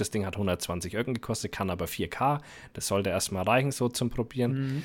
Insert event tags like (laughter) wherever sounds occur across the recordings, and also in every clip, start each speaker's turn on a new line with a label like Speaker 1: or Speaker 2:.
Speaker 1: Das Ding hat 120 Öcken gekostet, kann aber 4K. Das sollte erstmal reichen, so zum Probieren. Mhm.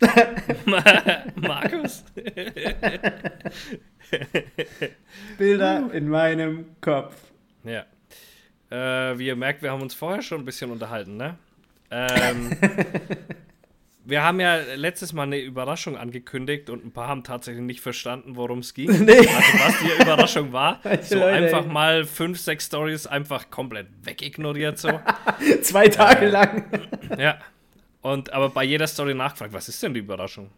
Speaker 1: (laughs) Markus. (laughs)
Speaker 2: Bilder in meinem Kopf.
Speaker 1: Ja. Äh, wie ihr merkt, wir haben uns vorher schon ein bisschen unterhalten, ne? Ähm, (laughs) wir haben ja letztes Mal eine Überraschung angekündigt und ein paar haben tatsächlich nicht verstanden, worum es ging. Nee. Also was die Überraschung war. so Leute, einfach ey. mal fünf, sechs Stories einfach komplett wegignoriert so.
Speaker 2: Zwei Tage äh, lang.
Speaker 1: Ja. Und aber bei jeder Story nachgefragt, was ist denn die Überraschung?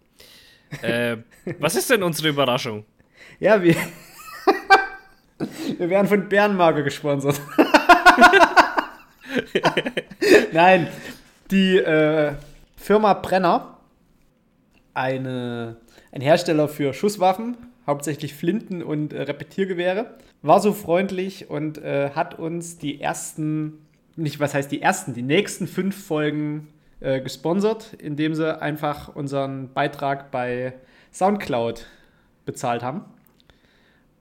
Speaker 1: äh, was ist denn unsere Überraschung?
Speaker 2: Ja, wir, (laughs) wir werden von Bärenmarke gesponsert. (laughs) Nein, die äh, Firma Brenner, eine, ein Hersteller für Schusswaffen, hauptsächlich Flinten und äh, Repetiergewehre, war so freundlich und äh, hat uns die ersten, nicht was heißt die ersten, die nächsten fünf Folgen äh, gesponsert, indem sie einfach unseren Beitrag bei SoundCloud bezahlt haben.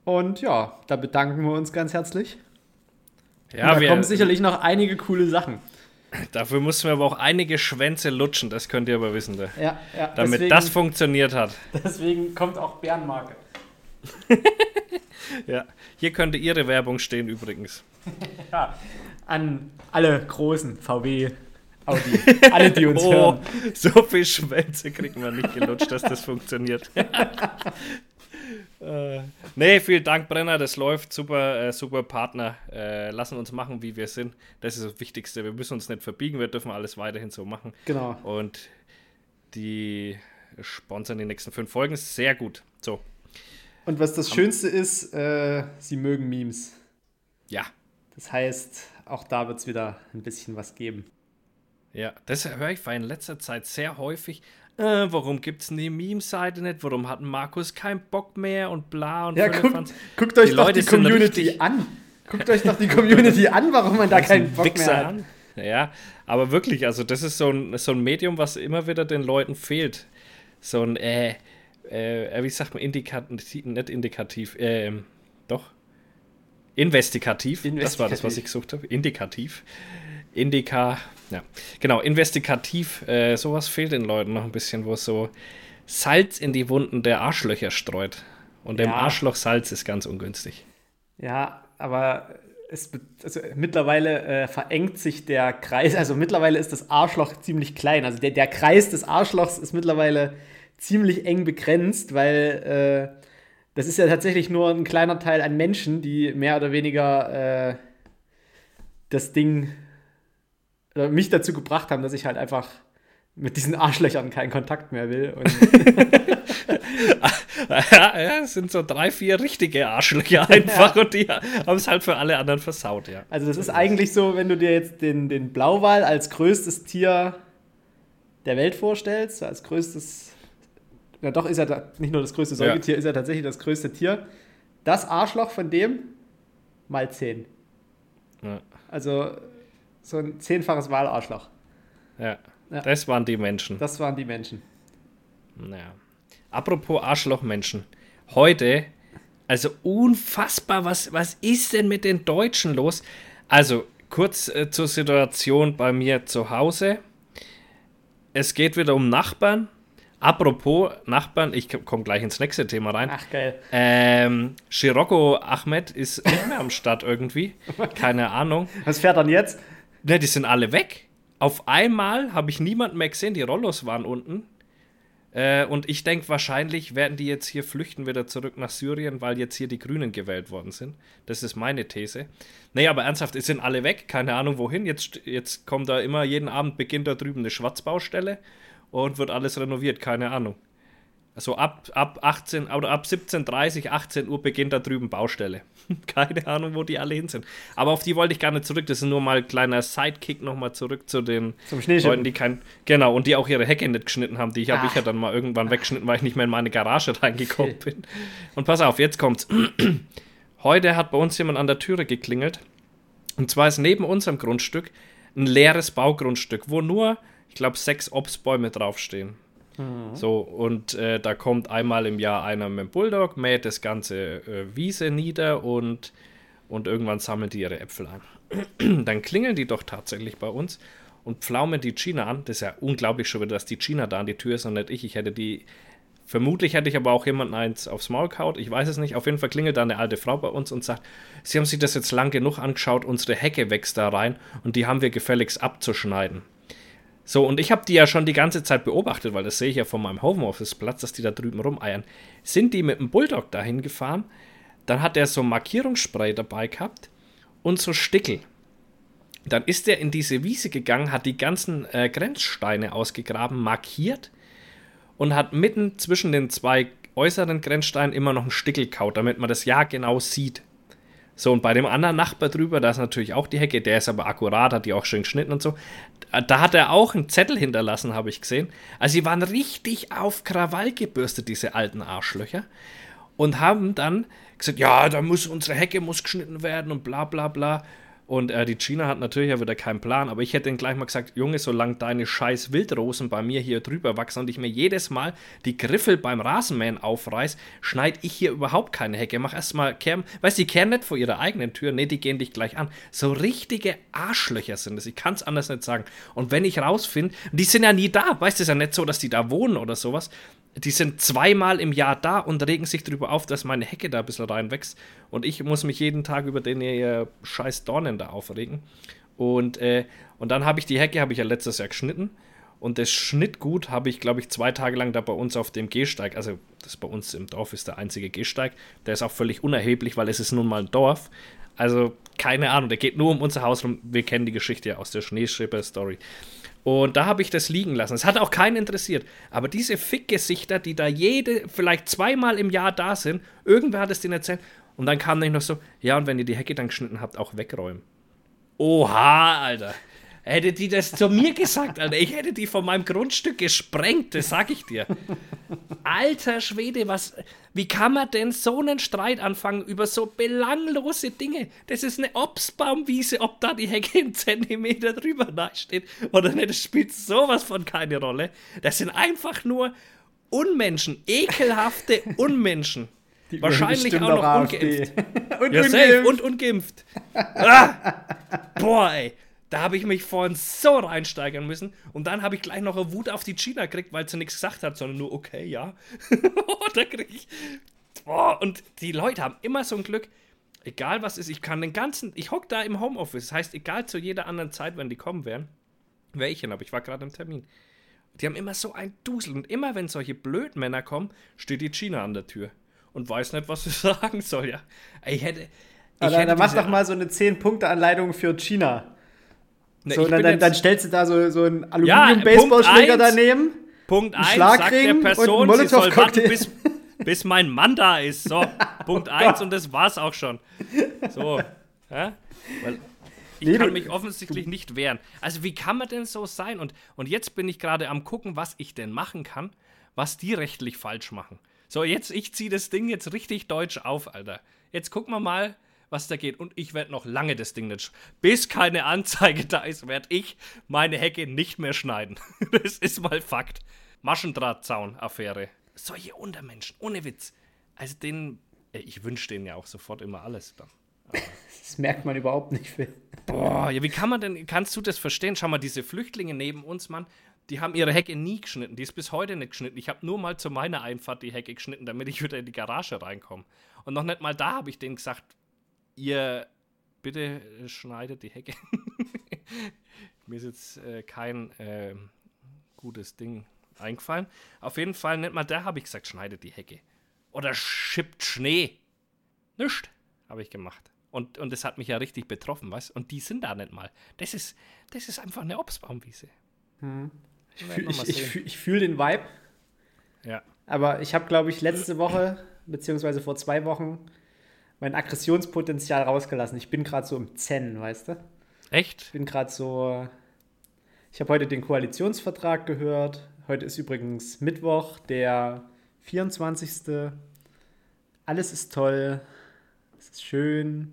Speaker 2: Und ja, da bedanken wir uns ganz herzlich. Ja, Und da wir, kommen sicherlich noch einige coole Sachen.
Speaker 1: Dafür mussten wir aber auch einige Schwänze lutschen, das könnt ihr aber wissen. Da. Ja, ja, damit deswegen, das funktioniert hat. (laughs)
Speaker 2: Deswegen kommt auch Bärenmarke. (laughs)
Speaker 1: ja, hier könnte Ihre Werbung stehen übrigens. (laughs)
Speaker 2: ja, an alle großen VW, Audi. Alle, die uns (laughs) oh, hören.
Speaker 1: So viel Schwänze kriegen wir nicht gelutscht, dass das funktioniert. (laughs) äh, nee, vielen Dank, Brenner. Das läuft. Super, äh, super Partner. Äh, lassen uns machen, wie wir sind. Das ist das Wichtigste. Wir müssen uns nicht verbiegen. Wir dürfen alles weiterhin so machen.
Speaker 2: Genau.
Speaker 1: Und die sponsern die nächsten fünf Folgen. Sehr gut. So.
Speaker 2: Und was das Schönste ist, äh, sie mögen Memes.
Speaker 1: Ja.
Speaker 2: Das heißt, auch da wird es wieder ein bisschen was geben.
Speaker 1: Ja, das höre ich in letzter Zeit sehr häufig. Äh, warum gibt es die Meme-Seite nicht? Warum hat Markus keinen Bock mehr und bla und
Speaker 2: Ja, guckt, guckt euch die doch Leute die Community an. Guckt euch doch die (laughs) Community an, warum man da keinen Bock Wichser mehr hat. An.
Speaker 1: Ja, aber wirklich, also das ist so ein, so ein Medium, was immer wieder den Leuten fehlt. So ein, äh, äh, wie sagt man, indikativ, nicht indikativ, äh, doch, investigativ. investigativ. Das war das, was ich gesucht habe. Indikativ. Indika, ja, genau, investigativ, äh, sowas fehlt den Leuten noch ein bisschen, wo es so Salz in die Wunden der Arschlöcher streut. Und ja. dem Arschloch Salz ist ganz ungünstig.
Speaker 2: Ja, aber es, also mittlerweile äh, verengt sich der Kreis, also mittlerweile ist das Arschloch ziemlich klein. Also der, der Kreis des Arschlochs ist mittlerweile ziemlich eng begrenzt, weil äh, das ist ja tatsächlich nur ein kleiner Teil an Menschen, die mehr oder weniger äh, das Ding oder mich dazu gebracht haben, dass ich halt einfach mit diesen Arschlöchern keinen Kontakt mehr will. (laughs)
Speaker 1: ja, ja, es sind so drei, vier richtige Arschlöcher einfach ja. und die haben es halt für alle anderen versaut, ja.
Speaker 2: Also das ist eigentlich so, wenn du dir jetzt den, den Blauwal als größtes Tier der Welt vorstellst, als größtes, na doch ist er nicht nur das größte Säugetier, ja. ist er tatsächlich das größte Tier. Das Arschloch von dem mal zehn. Also so ein zehnfaches Wahlarschloch.
Speaker 1: Ja. ja. Das waren die Menschen.
Speaker 2: Das waren die Menschen.
Speaker 1: Naja. Apropos Arschlochmenschen. Heute, also unfassbar, was, was ist denn mit den Deutschen los? Also, kurz äh, zur Situation bei mir zu Hause. Es geht wieder um Nachbarn. Apropos Nachbarn, ich komme gleich ins nächste Thema rein.
Speaker 2: Ach, geil.
Speaker 1: Ähm, Shiroko Ahmed ist nicht mehr am Start irgendwie. (laughs) Keine Ahnung.
Speaker 2: Was fährt dann jetzt?
Speaker 1: Ne, die sind alle weg. Auf einmal habe ich niemanden mehr gesehen, die Rollos waren unten. Äh, und ich denke, wahrscheinlich werden die jetzt hier flüchten wieder zurück nach Syrien, weil jetzt hier die Grünen gewählt worden sind. Das ist meine These. Nee, aber ernsthaft, es sind alle weg, keine Ahnung wohin. Jetzt, jetzt kommt da immer, jeden Abend beginnt da drüben eine Schwarzbaustelle und wird alles renoviert, keine Ahnung. Also ab, ab 18 oder ab 17.30, 18 Uhr beginnt da drüben Baustelle. (laughs) Keine Ahnung, wo die alle hin sind. Aber auf die wollte ich gar nicht zurück. Das ist nur mal ein kleiner Sidekick nochmal zurück zu den Leuten, die kein. Genau, und die auch ihre Hecke nicht geschnitten haben. Die habe ich ja dann mal irgendwann weggeschnitten, weil ich nicht mehr in meine Garage (laughs) reingekommen bin. Und pass auf, jetzt kommt's. (clears throat) Heute hat bei uns jemand an der Türe geklingelt. Und zwar ist neben unserem Grundstück ein leeres Baugrundstück, wo nur, ich glaube, sechs Obstbäume draufstehen. Mhm. So, und äh, da kommt einmal im Jahr einer mit dem Bulldog, mäht das ganze äh, Wiese nieder und, und irgendwann sammeln die ihre Äpfel ein. (clears throat) Dann klingeln die doch tatsächlich bei uns und pflaumen die China an. Das ist ja unglaublich schon wieder, dass die China da an die Tür ist und nicht ich. Ich hätte die. Vermutlich hätte ich aber auch jemanden eins aufs Maul kaut. Ich weiß es nicht. Auf jeden Fall klingelt da eine alte Frau bei uns und sagt: Sie haben sich das jetzt lang genug angeschaut, unsere Hecke wächst da rein und die haben wir gefälligst abzuschneiden. So, und ich habe die ja schon die ganze Zeit beobachtet, weil das sehe ich ja von meinem Homeoffice-Platz, dass die da drüben rumeiern. Sind die mit dem Bulldog dahin gefahren, dann hat er so Markierungsspray dabei gehabt und so Stickel. Dann ist er in diese Wiese gegangen, hat die ganzen äh, Grenzsteine ausgegraben, markiert und hat mitten zwischen den zwei äußeren Grenzsteinen immer noch einen Stickel kaut, damit man das ja genau sieht. So, und bei dem anderen Nachbar drüber, da ist natürlich auch die Hecke, der ist aber akkurat, hat die auch schön geschnitten und so. Da hat er auch einen Zettel hinterlassen, habe ich gesehen. Also, sie waren richtig auf Krawall gebürstet, diese alten Arschlöcher. Und haben dann gesagt: Ja, da muss unsere Hecke muss geschnitten werden und bla bla bla. Und äh, die Gina hat natürlich ja wieder keinen Plan, aber ich hätte dann gleich mal gesagt, Junge, solange deine scheiß Wildrosen bei mir hier drüber wachsen und ich mir jedes Mal die Griffel beim Rasenmähen aufreiß, schneide ich hier überhaupt keine Hecke. Mach erstmal kehren, weißt du, die kehren nicht vor ihrer eigenen Tür, nee, die gehen dich gleich an. So richtige Arschlöcher sind es, ich kann es anders nicht sagen. Und wenn ich rausfinde, die sind ja nie da, weißt du, es ist ja nicht so, dass die da wohnen oder sowas, die sind zweimal im Jahr da und regen sich darüber auf, dass meine Hecke da ein bisschen reinwächst. Und ich muss mich jeden Tag über den ihr scheiß Dornen da aufregen. Und, äh, und dann habe ich die Hecke, habe ich ja letztes Jahr geschnitten. Und das Schnittgut habe ich, glaube ich, zwei Tage lang da bei uns auf dem Gehsteig, also das bei uns im Dorf ist der einzige Gehsteig, der ist auch völlig unerheblich, weil es ist nun mal ein Dorf. Also keine Ahnung, der geht nur um unser Haus rum. Wir kennen die Geschichte ja aus der Schneeschipper-Story. Und da habe ich das liegen lassen. Es hat auch keinen interessiert. Aber diese Fickgesichter, die da jede, vielleicht zweimal im Jahr da sind, irgendwer hat es denen erzählt. Und dann kam nämlich noch so, ja, und wenn ihr die Hecke dann geschnitten habt, auch wegräumen. Oha, Alter. Hätte die das zu mir gesagt, Alter, ich hätte die von meinem Grundstück gesprengt, das sag ich dir. Alter Schwede, was, wie kann man denn so einen Streit anfangen über so belanglose Dinge? Das ist eine Obstbaumwiese, ob da die Hecke einen Zentimeter drüber steht oder nicht, das spielt sowas von keine Rolle. Das sind einfach nur Unmenschen, ekelhafte (laughs) Unmenschen. Die Wahrscheinlich auch noch ungeimpft. (laughs) und ja, safe, und ungeimpft. ah, boah, ey. Da habe ich mich vorhin so reinsteigern müssen. Und dann habe ich gleich noch eine Wut auf die China gekriegt, weil sie nichts gesagt hat, sondern nur, okay, ja. (laughs) da kriege ich. Boah, und die Leute haben immer so ein Glück, egal was ist, ich kann den ganzen. Ich hocke da im Homeoffice. Das heißt, egal zu jeder anderen Zeit, wenn die kommen wären, wäre ich hin, aber ich war gerade im Termin. Die haben immer so ein Dusel. Und immer wenn solche Blödmänner kommen, steht die China an der Tür. Und weiß nicht, was sie (laughs) sagen soll, ja. Ich hätte. Ich
Speaker 2: aber hätte dann mach doch mal so eine 10-Punkte-Anleitung für China. Ne, so, dann, dann, dann, stellst du da so, so einen Aluminium-Baseballschläger ja, daneben.
Speaker 1: Punkt 1, sagt der Person, sie soll warten, bis, bis mein Mann da ist. So, (laughs) Punkt 1 und das war's auch schon. So, (laughs) ja? Weil ich nee, kann mich offensichtlich nicht wehren. Also wie kann man denn so sein? Und, und jetzt bin ich gerade am gucken, was ich denn machen kann, was die rechtlich falsch machen. So, jetzt, ich ziehe das Ding jetzt richtig deutsch auf, Alter. Jetzt gucken wir mal, was da geht. Und ich werde noch lange das Ding nicht. Bis keine Anzeige da ist, werde ich meine Hecke nicht mehr schneiden. (laughs) das ist mal Fakt. Maschendrahtzaun-Affäre. Solche Untermenschen, ohne Witz. Also den, ich wünsche denen ja auch sofort immer alles dann. (laughs)
Speaker 2: Das merkt man überhaupt nicht. Viel. (laughs)
Speaker 1: Boah, ja, wie kann man denn, kannst du das verstehen? Schau mal, diese Flüchtlinge neben uns, Mann, die haben ihre Hecke nie geschnitten. Die ist bis heute nicht geschnitten. Ich habe nur mal zu meiner Einfahrt die Hecke geschnitten, damit ich wieder in die Garage reinkomme. Und noch nicht mal da habe ich denen gesagt, ihr bitte schneidet die Hecke. (laughs) Mir ist jetzt äh, kein äh, gutes Ding eingefallen. Auf jeden Fall nennt man da, habe ich gesagt, schneidet die Hecke. Oder schippt Schnee. Nischt, habe ich gemacht. Und, und das hat mich ja richtig betroffen, was? Und die sind da nicht mal. Das ist, das ist einfach eine Obstbaumwiese.
Speaker 2: Hm. Ich fühle ich, ich, fühl, ich fühl den Vibe.
Speaker 1: Ja.
Speaker 2: Aber ich habe, glaube ich, letzte Woche, beziehungsweise vor zwei Wochen, mein Aggressionspotenzial rausgelassen. Ich bin gerade so im Zen, weißt du?
Speaker 1: Echt?
Speaker 2: Ich bin gerade so. Ich habe heute den Koalitionsvertrag gehört. Heute ist übrigens Mittwoch, der 24. Alles ist toll. Es ist schön.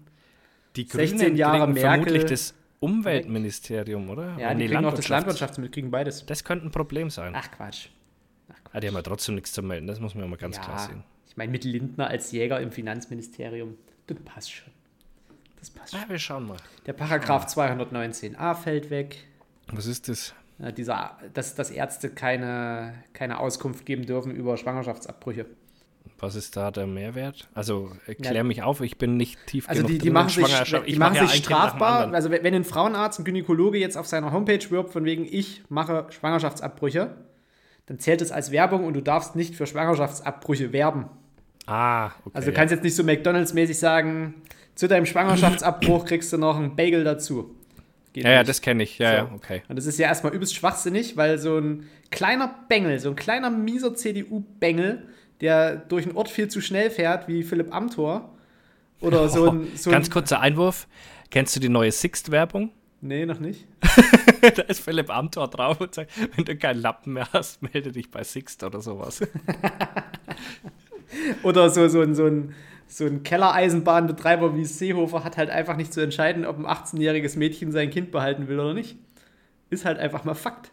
Speaker 1: Die Grünen 16 Jahre Merkel. vermutlich das Umweltministerium, oder?
Speaker 2: Ja, die kriegen auch das Landwirtschaftsministerium, kriegen beides.
Speaker 1: Das könnte ein Problem sein.
Speaker 2: Ach Quatsch.
Speaker 1: Ach, Quatsch. Ah, die haben ja trotzdem nichts zu melden, das muss man ja mal ganz ja, klar sehen.
Speaker 2: Ich meine, mit Lindner als Jäger im Finanzministerium, das passt schon.
Speaker 1: Das passt schon. Ja, wir schauen mal.
Speaker 2: Der Paragraph 219a fällt weg.
Speaker 1: Was ist das?
Speaker 2: Ja, dieser, dass, dass Ärzte keine, keine Auskunft geben dürfen über Schwangerschaftsabbrüche.
Speaker 1: Was ist da der Mehrwert? Also klär ja. mich auf, ich bin nicht tief
Speaker 2: also genug die, die machen sich, die machen sich strafbar. Also wenn ein Frauenarzt, ein Gynäkologe jetzt auf seiner Homepage wirbt, von wegen ich mache Schwangerschaftsabbrüche, dann zählt es als Werbung und du darfst nicht für Schwangerschaftsabbrüche werben.
Speaker 1: Ah, okay.
Speaker 2: Also du kannst jetzt nicht so McDonalds-mäßig sagen, zu deinem Schwangerschaftsabbruch kriegst du noch einen Bagel dazu.
Speaker 1: Geht ja, nicht. ja, das kenne ich. Ja, so. ja, okay.
Speaker 2: Und das ist ja erstmal übelst schwachsinnig, weil so ein kleiner Bengel, so ein kleiner mieser CDU-Bengel der durch den Ort viel zu schnell fährt, wie Philipp Amthor. Oder so ein. (laughs) So
Speaker 1: ganz kurzer Einwurf. Kennst du die neue Sixt-Werbung?
Speaker 2: Nee, noch nicht. (laughs)
Speaker 1: da ist Philipp Amthor drauf und sagt, wenn du keinen Lappen mehr hast, melde dich bei Sixt oder sowas. (laughs) (laughs)
Speaker 2: oder so, so, ein, so, ein, so ein Kellereisenbahnbetreiber wie Seehofer hat halt einfach nicht zu entscheiden, ob ein 18-jähriges Mädchen sein Kind behalten will oder nicht. Ist halt einfach mal Fakt.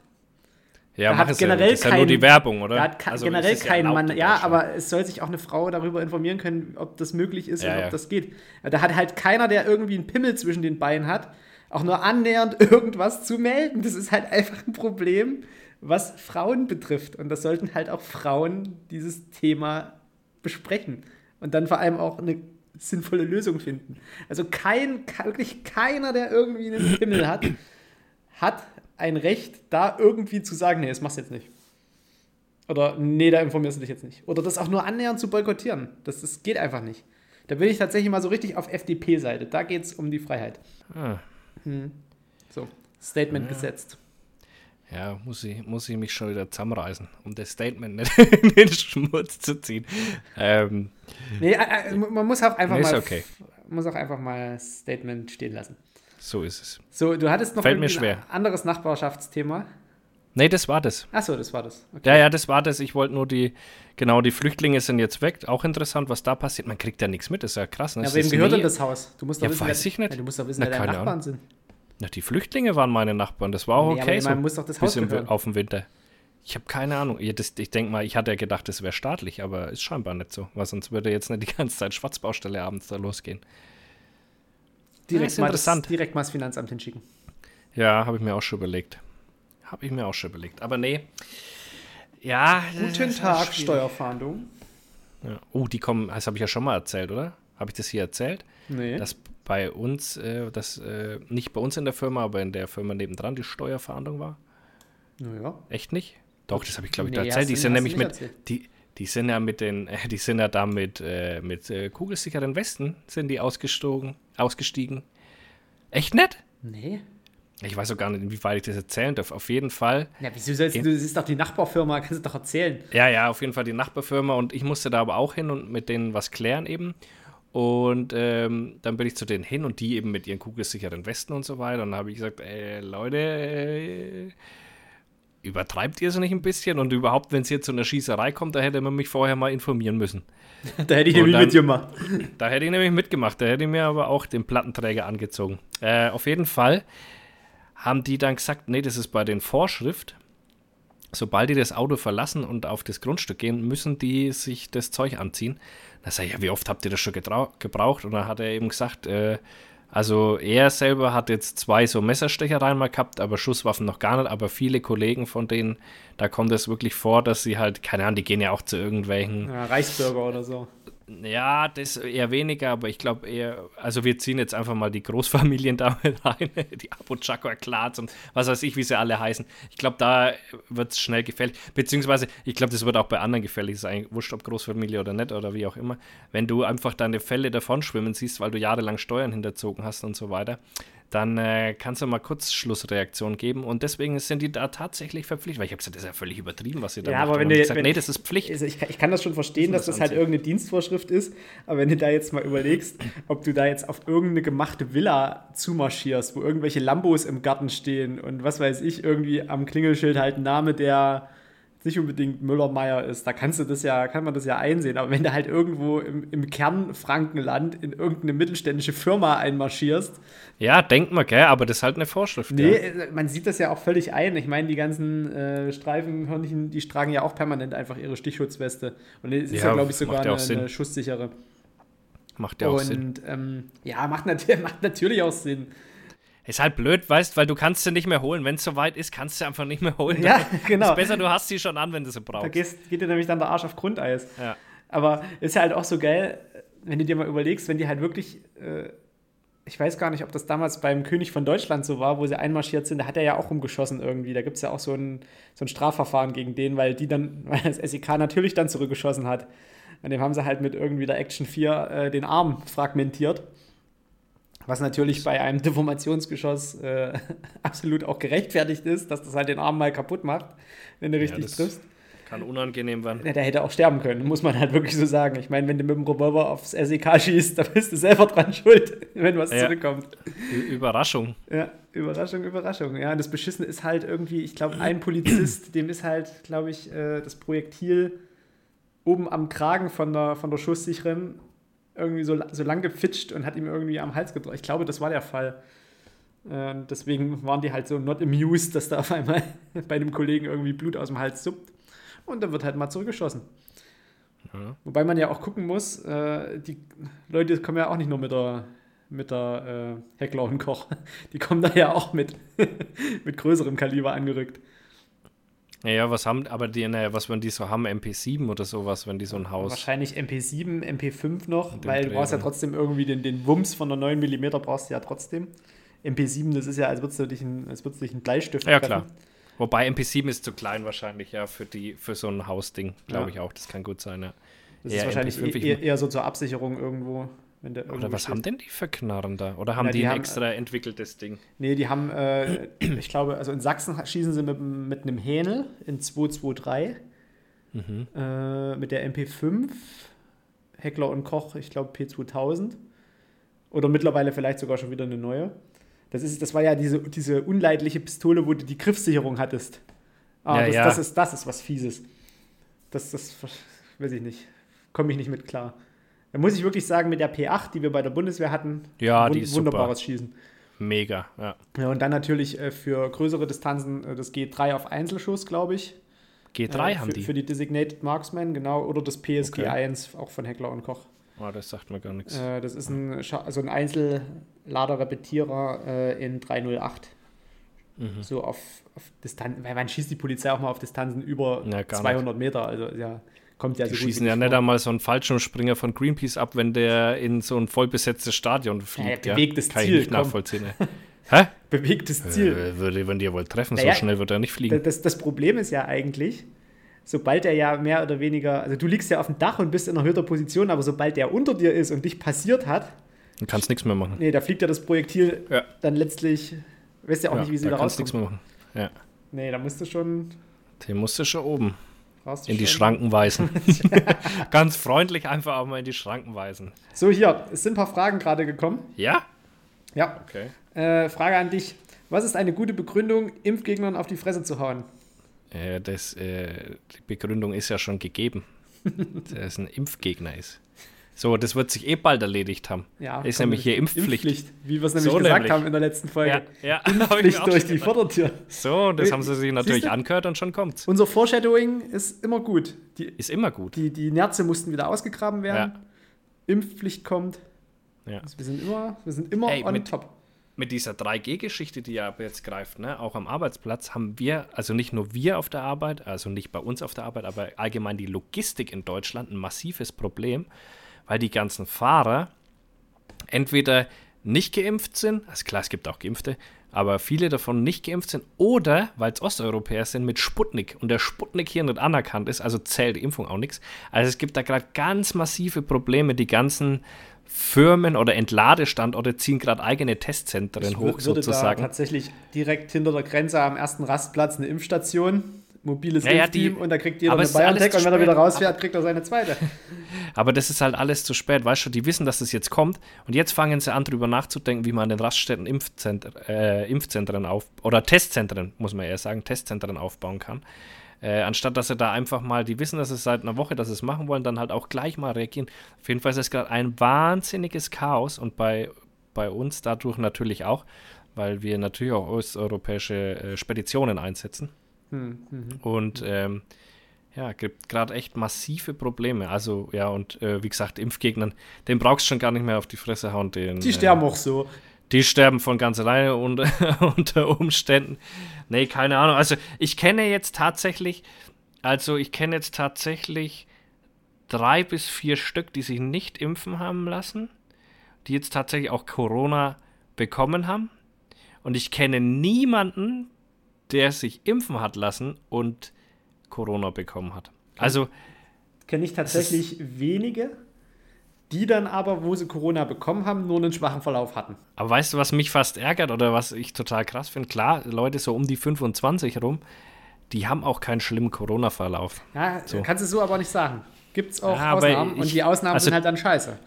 Speaker 1: Ja, hat generell ja, ist kein, ja nur die Werbung, oder?
Speaker 2: Da hat also generell kein ja Mann. Ja, aber es soll sich auch eine Frau darüber informieren können, ob das möglich ist ja, und ob das geht. Da hat halt keiner, der irgendwie einen Pimmel zwischen den Beinen hat, auch nur annähernd (laughs) irgendwas zu melden. Das ist halt einfach ein Problem, was Frauen betrifft. Und das sollten halt auch Frauen dieses Thema besprechen. Und dann vor allem auch eine sinnvolle Lösung finden. Also kein, wirklich keiner, der irgendwie einen Pimmel hat, hat ein Recht, da irgendwie zu sagen, nee, das machst du jetzt nicht. Oder nee, da informierst du dich jetzt nicht. Oder das auch nur annähernd zu boykottieren. Das, das geht einfach nicht. Da bin ich tatsächlich mal so richtig auf FDP-Seite. Da geht es um die Freiheit. Ah. Hm. So, Statement ja. gesetzt.
Speaker 1: Ja, muss ich, muss ich mich schon wieder zusammenreißen, um das Statement nicht (laughs) in den Schmutz zu ziehen. Ähm,
Speaker 2: nee, äh, äh man muss auch einfach
Speaker 1: nee,
Speaker 2: mal
Speaker 1: okay.
Speaker 2: muss auch einfach mal Statement stehen lassen.
Speaker 1: So ist es.
Speaker 2: So, du hattest noch
Speaker 1: Fällt mir schwer.
Speaker 2: ein anderes Nachbarschaftsthema.
Speaker 1: Nee, das war das.
Speaker 2: Achso, das war das.
Speaker 1: Okay. Ja, ja, das war das. Ich wollte nur die, genau, die Flüchtlinge sind jetzt weg. Auch interessant, was da passiert. Man kriegt ja nichts mit, das ist ja krass. Ne?
Speaker 2: Ja, wem gehört denn das Haus?
Speaker 1: Du musst doch ja, wissen, weiß wer, ich nicht.
Speaker 2: Ja, du musst doch wissen, Na, wer deine Nachbarn Ahnung. sind.
Speaker 1: Na, die Flüchtlinge waren meine Nachbarn, das war auch nee, okay.
Speaker 2: Aber so man muss doch das Haus
Speaker 1: auf dem Winter. Ich habe keine Ahnung. Ich, ich denke mal, ich hatte ja gedacht, das wäre staatlich, aber ist scheinbar nicht so. Weil sonst würde jetzt nicht die ganze Zeit Schwarzbaustelle abends da losgehen.
Speaker 2: Direkt, ja, mal das, direkt mal das Finanzamt hinschicken.
Speaker 1: Ja, habe ich mir auch schon überlegt. Habe ich mir auch schon überlegt. Aber nee. Ja.
Speaker 2: Guten Tag, Steuerfahndung.
Speaker 1: Ja. Oh, die kommen, das habe ich ja schon mal erzählt, oder? Habe ich das hier erzählt?
Speaker 2: Nee.
Speaker 1: Dass bei uns, äh, dass äh, nicht bei uns in der Firma, aber in der Firma nebendran die Steuerfahndung war.
Speaker 2: Naja.
Speaker 1: Echt nicht? Doch, das habe ich, glaube ich, nee, da erzählt. Die sind nämlich mit, die, die sind ja mit den, (laughs) die sind ja da mit, äh, mit äh, kugelsicheren Westen sind die ausgestogen, ausgestiegen. Echt nett?
Speaker 2: Nee.
Speaker 1: Ich weiß auch gar nicht, inwieweit ich das erzählen darf. Auf jeden Fall.
Speaker 2: Ja, wieso sollst du, das ist doch die Nachbarfirma, kannst du doch erzählen.
Speaker 1: Ja, ja, auf jeden Fall die Nachbarfirma und ich musste da aber auch hin und mit denen was klären eben. Und ähm, dann bin ich zu denen hin und die eben mit ihren kugelsicheren Westen und so weiter. Und dann habe ich gesagt, ey, Leute, äh, übertreibt ihr es nicht ein bisschen? Und überhaupt, wenn es hier zu einer Schießerei kommt, da hätte man mich vorher mal informieren müssen. (laughs)
Speaker 2: da hätte ich nämlich dann, mitgemacht.
Speaker 1: Da hätte ich nämlich mitgemacht. Da hätte ich mir aber auch den Plattenträger angezogen. Äh, auf jeden Fall haben die dann gesagt, nee, das ist bei den Vorschrift. Sobald die das Auto verlassen und auf das Grundstück gehen, müssen die sich das Zeug anziehen. Da sag ich, ja, wie oft habt ihr das schon gebraucht? Und dann hat er eben gesagt, äh, also er selber hat jetzt zwei so Messerstechereien mal gehabt, aber Schusswaffen noch gar nicht. Aber viele Kollegen von denen, da kommt es wirklich vor, dass sie halt, keine Ahnung, die gehen ja auch zu irgendwelchen.
Speaker 2: Ja, Reichsbürger oder so.
Speaker 1: Ja, das eher weniger, aber ich glaube eher, also wir ziehen jetzt einfach mal die Großfamilien (laughs) damit rein, die Abu Chaco Klats und was weiß ich, wie sie alle heißen. Ich glaube, da wird es schnell gefällig, beziehungsweise ich glaube, das wird auch bei anderen gefällig, eigentlich wurscht, ob Großfamilie oder nicht oder wie auch immer. Wenn du einfach deine Fälle davon schwimmen siehst, weil du jahrelang Steuern hinterzogen hast und so weiter, dann äh, kannst du mal kurz Schlussreaktion geben. Und deswegen sind die da tatsächlich verpflichtet. Weil ich habe gesagt, das ist ja völlig übertrieben, was sie da
Speaker 2: ja,
Speaker 1: machen.
Speaker 2: Aber wenn du,
Speaker 1: gesagt,
Speaker 2: wenn,
Speaker 1: nee, das ist Pflicht.
Speaker 2: Also ich, ich, kann das schon verstehen, das dass das, halt irgendeine Dienstvorschrift ist. Aber wenn du da jetzt mal überlegst, ob du da jetzt auf irgendeine gemachte Villa zumarschierst, wo irgendwelche Lambos im Garten stehen und was weiß ich, irgendwie am Klingelschild halt ein Name der nicht unbedingt Müller-Meyer ist, da kannst du das ja, kann man das ja einsehen. Aber wenn du halt irgendwo im, im Kernfrankenland in irgendeine mittelständische Firma einmarschierst.
Speaker 1: Ja, denkt man, gell, aber das ist halt eine Vorschrift.
Speaker 2: Nee, ja. Äh, man sieht das ja auch völlig ein. Ich meine, die ganzen äh, Streifenhörnchen, die tragen ja auch permanent einfach ihre Stichschutzweste. Und es ist ja, ja glaube ich, sogar eine, eine, schusssichere.
Speaker 1: Macht ja auch Sinn. Und
Speaker 2: ähm, ja, macht, nat (laughs) macht natürlich auch Sinn.
Speaker 1: Ist halt blöd, weißt, weil du kannst sie nicht mehr holen. Wenn es soweit ist, kannst du sie einfach nicht mehr holen.
Speaker 2: Ja, (laughs) genau.
Speaker 1: Ist besser, du hast sie schon an, wenn du sie brauchst.
Speaker 2: Da gehst, geht dir nämlich dann der Arsch auf Grundeis.
Speaker 1: Ja.
Speaker 2: Aber ist halt auch so geil, wenn du dir mal überlegst, wenn die halt wirklich, äh, ich weiß gar nicht, ob das damals beim König von Deutschland so war, wo sie einmarschiert sind, da hat er ja auch rumgeschossen irgendwie. Da gibt es ja auch so ein, so ein Strafverfahren gegen den, weil die dann, (laughs) weil das SEK natürlich dann zurückgeschossen hat. An dem haben sie halt mit irgendwie der Action 4 äh, den Arm fragmentiert. Was natürlich bei einem Deformationsgeschoss äh, (laughs) absolut auch gerechtfertigt ist, dass das halt den Arm mal kaputt macht, wenn du ja, richtig triffst.
Speaker 1: Kann unangenehm werden.
Speaker 2: Ja, der hätte auch sterben können, muss man halt wirklich so sagen. Ich meine, wenn du mit dem Revolver aufs SEK schießt, dann bist du selber dran schuld, (laughs) wenn was ja. zurückkommt.
Speaker 1: Überraschung.
Speaker 2: Ja, Überraschung, Überraschung. Ja, und das Beschissene ist halt irgendwie, ich glaube, ein Polizist, dem ist halt, glaube ich, äh, das Projektil oben am Kragen von der, von der Schusssicheren irgendwie so, so lang gefitscht und hat ihm irgendwie am Hals gedrückt. Ich glaube, das war der Fall. Äh, deswegen waren die halt so not amused, dass da auf einmal (laughs) bei einem Kollegen irgendwie Blut aus dem Hals suppt. Und dann wird halt mal zurückgeschossen. Ja. Wobei man ja auch gucken muss, äh, die Leute kommen ja auch nicht nur mit der, mit der äh, Heckler und Koch. (laughs) Die kommen da ja auch mit, (laughs) mit größerem Kaliber angerückt.
Speaker 1: Ja, was haben, aber die, naja, was wenn die so haben, MP7 oder sowas, wenn die so ein Haus.
Speaker 2: Wahrscheinlich MP7, MP5 noch, weil du brauchst ja trotzdem irgendwie den, den Wumms von der 9 mm brauchst du ja trotzdem. MP7, das ist ja, als würdest du dich ein, als würdest du dich einen Bleistift
Speaker 1: Ja, treffen. klar. Wobei MP7 ist zu klein wahrscheinlich, ja, für, die, für so ein Hausding, glaube ja. ich auch. Das kann gut sein, ja.
Speaker 2: Das eher ist wahrscheinlich MP5, eher, eher so zur Absicherung irgendwo.
Speaker 1: Oder was steht. haben denn die für Knarren da? Oder haben ja, die, die, ein haben, extra entwickeltes Ding?
Speaker 2: Nee, die haben, äh, ich glaube, also in Sachsen schießen sie mit, mit einem Hähnel in 223 mhm. äh, mit der MP5, Heckler und Koch, ich glaube P2000. Oder mittlerweile vielleicht sogar schon wieder eine neue. Das, ist, das war ja diese, diese unleidliche Pistole, wo du die Griffsicherung hattest. Ah, ja, das, ja. das, ist, das ist was Fieses. Das, das weiß ich nicht. Komme ich nicht mit klar. Da muss ich wirklich sagen, mit der P8, die wir bei der Bundeswehr hatten,
Speaker 1: ja, die ist
Speaker 2: wunderbares
Speaker 1: super.
Speaker 2: Schießen.
Speaker 1: Mega, ja.
Speaker 2: ja. Und dann natürlich äh, für größere Distanzen äh, das G3 auf Einzelschuss, glaube ich.
Speaker 1: G3
Speaker 2: äh,
Speaker 1: haben
Speaker 2: für,
Speaker 1: die?
Speaker 2: Für die Designated Marksman, genau. Oder das PSG okay. 1, auch von Heckler und Koch.
Speaker 1: Oh, das sagt mir gar nichts.
Speaker 2: Äh, das ist ein, also ein Einzellader-Repetierer äh, in 308. Mhm. So auf, auf Distanz, weil man schießt die Polizei auch mal auf Distanzen über ja, 200 nicht. Meter. Also ja, kommt ja
Speaker 1: so Die schießen ja nicht einmal so einen Fallschirmspringer von Greenpeace ab, wenn der in so ein vollbesetztes Stadion fliegt.
Speaker 2: Ja, bewegtes
Speaker 1: ja? Kann
Speaker 2: Ziel.
Speaker 1: ich nicht nachvollziehen. (laughs) Hä?
Speaker 2: Bewegtes Ziel.
Speaker 1: Äh, würde, wenn die ja wohl treffen, naja, so schnell wird er nicht fliegen.
Speaker 2: Das, das Problem ist ja eigentlich, sobald er ja mehr oder weniger, also du liegst ja auf dem Dach und bist in erhöhter Position, aber sobald der unter dir ist und dich passiert hat,
Speaker 1: dann kannst du nichts mehr machen.
Speaker 2: Nee, da fliegt ja das Projektil ja. dann letztlich, weißt ja auch ja, nicht, wie sie da, da rauskommt.
Speaker 1: nichts mehr machen. Ja.
Speaker 2: Nee, da musst du schon.
Speaker 1: Den musst du schon oben. In die Schranken weisen. (laughs) (laughs) Ganz freundlich einfach auch mal in die Schranken weisen.
Speaker 2: So, hier, es sind ein paar Fragen gerade gekommen.
Speaker 1: Ja?
Speaker 2: Ja.
Speaker 1: Okay.
Speaker 2: Äh, Frage an dich. Was ist eine gute Begründung, Impfgegnern auf die Fresse zu hauen?
Speaker 1: Äh, das, äh, die Begründung ist ja schon gegeben. (laughs) dass es ein Impfgegner ist. So, das wird sich eh bald erledigt haben.
Speaker 2: Ja,
Speaker 1: ist nämlich hier Impfpflicht. Impfpflicht.
Speaker 2: Wie wir es nämlich so gesagt nämlich. haben in der letzten Folge.
Speaker 1: Ja, ja. (laughs)
Speaker 2: Impfpflicht durch die Vordertür.
Speaker 1: So, das haben sie sich natürlich angehört und schon kommt's.
Speaker 2: Unser Foreshadowing ist immer gut.
Speaker 1: Die, ist immer gut.
Speaker 2: Die, die Nerze mussten wieder ausgegraben werden. Ja. Impfpflicht kommt.
Speaker 1: Ja.
Speaker 2: Also wir sind immer, wir sind immer Ey, on
Speaker 1: mit,
Speaker 2: top.
Speaker 1: Mit dieser 3G-Geschichte, die ja jetzt greift, ne, auch am Arbeitsplatz, haben wir, also nicht nur wir auf der Arbeit, also nicht bei uns auf der Arbeit, aber allgemein die Logistik in Deutschland ein massives Problem weil die ganzen Fahrer entweder nicht geimpft sind, also klar, es gibt auch Geimpfte, aber viele davon nicht geimpft sind oder, weil es Osteuropäer sind, mit Sputnik und der Sputnik hier nicht anerkannt ist, also zählt die Impfung auch nichts. Also es gibt da gerade ganz massive Probleme. Die ganzen Firmen oder Entladestandorte ziehen gerade eigene Testzentren
Speaker 2: Ich
Speaker 1: hoch,
Speaker 2: würde
Speaker 1: sozusagen.
Speaker 2: Da tatsächlich direkt hinter der Grenze am ersten Rastplatz eine Impfstation, mobiles
Speaker 1: Ja, ja,
Speaker 2: Impfteam
Speaker 1: die-
Speaker 2: und da kriegt jeder eine BioNTech und wenn er wieder rausfährt, kriegt er seine zweite. (laughs)
Speaker 1: Aber das ist halt alles zu spät, weißt du, die wissen, dass das jetzt kommt und jetzt fangen sie an, darüber nachzudenken, wie man an den Raststätten Impfzentren, äh, Impfzentren auf oder Testzentren, muss man eher sagen, Testzentren aufbauen kann. Äh, anstatt dass sie da einfach mal, die wissen, dass es seit einer Woche, dass sie es machen wollen, dann halt auch gleich mal reagieren. Auf jeden Fall ist es gerade ein wahnsinniges Chaos und bei, bei uns dadurch natürlich auch, weil wir natürlich auch osteuropäische äh, Speditionen einsetzen.
Speaker 2: Hm,
Speaker 1: Und ähm, ja, gibt gerade echt massive Probleme. Also, ja, und äh, wie gesagt, Impfgegnern, den brauchst du schon gar nicht mehr auf die Fresse hauen. Den,
Speaker 2: Die sterben auch so.
Speaker 1: Äh, die sterben von ganz alleine und, (laughs) unter Umständen. Nee, keine Ahnung. Also, ich kenne jetzt tatsächlich, also, ich kenne jetzt tatsächlich drei bis vier Stück, die sich nicht impfen haben lassen, die jetzt tatsächlich auch Corona bekommen haben. Und ich kenne niemanden, der sich impfen hat lassen und Corona bekommen hat. Also,
Speaker 2: Kenne ich tatsächlich wenige, die dann aber, wo sie Corona bekommen haben, nur einen schwachen Verlauf hatten.
Speaker 1: aber weißt du, was mich fast ärgert oder was ich total krass finde? Klar, Leute so um die 25 rum, die haben auch keinen schlimmen Corona-Verlauf.
Speaker 2: Ja,
Speaker 1: So.
Speaker 2: kannst du so aber nicht sagen. Gibt es auch
Speaker 1: Ja,
Speaker 2: Ausnahmen und
Speaker 1: ich-
Speaker 2: die Ausnahmen
Speaker 1: also-
Speaker 2: sind halt dann scheiße.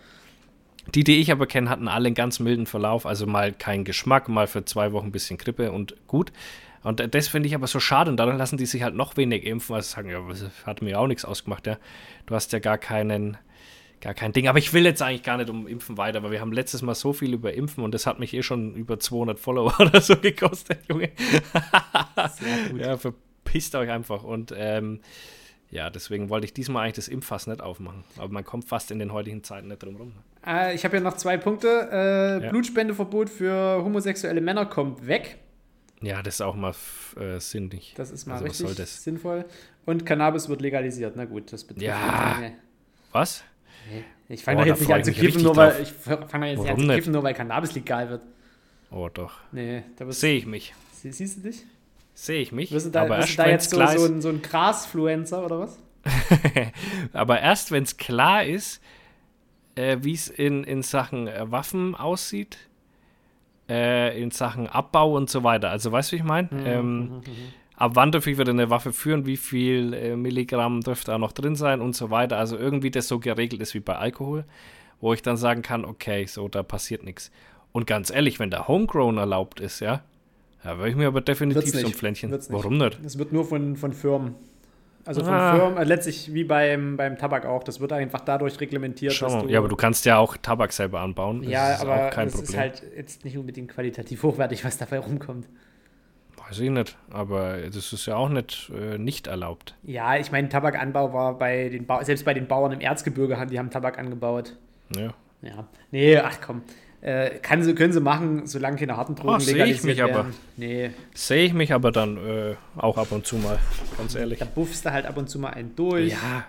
Speaker 1: Die, die ich aber kenne, hatten alle einen ganz milden Verlauf. Also mal keinen Geschmack, mal für zwei Wochen ein bisschen Grippe und gut. Und das finde ich aber so schade. Und dadurch lassen die sich halt noch wenig impfen, weil sie sagen, ja, das hat mir auch nichts ausgemacht. Ja. Du hast ja gar keinen, gar kein Ding. Aber ich will jetzt eigentlich gar nicht um Impfen weiter, weil wir haben letztes Mal so viel über Impfen und das hat mich eh schon über 200 Follower (laughs) oder so gekostet, Junge.
Speaker 2: Sehr gut.
Speaker 1: Ja, verpisst euch einfach. Und ähm, ja, deswegen wollte ich diesmal eigentlich das Impffass nicht aufmachen. Aber man kommt fast in den heutigen Zeiten nicht drum rum.
Speaker 2: Äh, ich habe hier noch zwei Punkte. Äh,
Speaker 1: Ja.
Speaker 2: Blutspendeverbot für homosexuelle Männer kommt weg.
Speaker 1: Ja, das ist auch mal äh, sinnig.
Speaker 2: Das ist mal
Speaker 1: Also,
Speaker 2: richtig
Speaker 1: soll das?
Speaker 2: sinnvoll. Und Cannabis wird legalisiert. Na gut, das betrifft
Speaker 1: Ja.
Speaker 2: nicht.
Speaker 1: Was?
Speaker 2: Ich fange
Speaker 1: Oh,
Speaker 2: jetzt nicht an zu kiffen, nur weil ich doch jetzt nicht an zu kiffen, nur weil Cannabis legal wird.
Speaker 1: Oh, doch.
Speaker 2: Nee, da
Speaker 1: Sehe ich mich.
Speaker 2: sie, siehst du dich?
Speaker 1: Sehe ich mich.
Speaker 2: Wirst du da,
Speaker 1: aber
Speaker 2: wirst
Speaker 1: erst,
Speaker 2: da jetzt so,
Speaker 1: klar
Speaker 2: so ein, so ein Grasfluencer oder was? (laughs)
Speaker 1: aber erst, wenn es klar ist, äh, wie es in, in Sachen äh, Waffen aussieht, äh, in Sachen Abbau und so weiter. Also, weißt du, wie ich meine?
Speaker 2: Mhm,
Speaker 1: Ähm, ab wann dürfte ich wieder eine Waffe führen? Wie viel äh, Milligramm dürfte da noch drin sein und so weiter? Also, irgendwie das so geregelt ist wie bei Alkohol, wo ich dann sagen kann, okay, so, da passiert nichts. Und ganz ehrlich, wenn der Homegrown erlaubt ist, ja, da würde ich mir aber definitiv so ein. Pflänzchen. Warum nicht?
Speaker 2: Das wird nur von, von Firmen. Also von
Speaker 1: Ah.
Speaker 2: Firmen, äh, letztlich wie beim, beim Tabak auch. Das wird einfach dadurch reglementiert,
Speaker 1: Schau
Speaker 2: du.
Speaker 1: Ja, aber du kannst ja auch Tabak selber anbauen. Das
Speaker 2: ja, aber
Speaker 1: auch kein
Speaker 2: das
Speaker 1: Problem.
Speaker 2: ist halt jetzt nicht unbedingt qualitativ (laughs) hochwertig, was dabei rumkommt.
Speaker 1: Weiß ich nicht, aber das ist ja auch nicht, äh, nicht erlaubt.
Speaker 2: Ja, ich meine, Tabakanbau war bei den Bau selbst bei den Bauern im Erzgebirge, haben- die haben Tabak angebaut.
Speaker 1: Ja.
Speaker 2: Ja. Nee, ach komm. Äh, kann sie, können sie machen, solange keine harten Drogen
Speaker 1: Ah, seh ich
Speaker 2: legalisiert
Speaker 1: mich aber.
Speaker 2: werden. Nee,
Speaker 1: Sehe ich mich aber dann äh, auch ab und zu mal, ganz ehrlich.
Speaker 2: da buffst du halt ab und zu mal einen durch.
Speaker 1: Ja,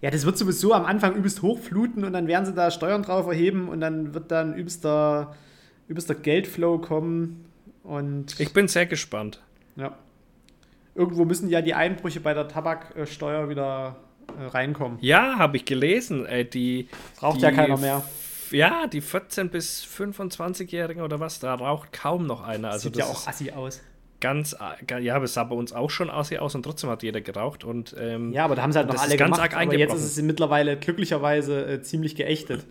Speaker 2: Ja, das wird sowieso am Anfang übelst hochfluten und dann werden sie da Steuern drauf erheben und dann wird dann übelster, übelster Geldflow kommen und
Speaker 1: ich bin sehr gespannt.
Speaker 2: ja. Irgendwo müssen ja die Einbrüche bei der Tabaksteuer wieder äh, reinkommen.
Speaker 1: Ja, habe ich gelesen. Äh, die
Speaker 2: Braucht
Speaker 1: die
Speaker 2: ja keiner mehr.
Speaker 1: Ja, die 14- bis 25-Jährigen oder was, da raucht kaum noch einer. Also
Speaker 2: Sieht ja auch assi aus.
Speaker 1: ganz, äh, ja, aber es sah bei uns auch schon assi aus und trotzdem hat jeder geraucht. Und ähm,
Speaker 2: Ja, aber da haben sie halt noch alle
Speaker 1: ganz
Speaker 2: gemacht,
Speaker 1: arg
Speaker 2: aber jetzt ist es mittlerweile glücklicherweise äh, ziemlich geächtet.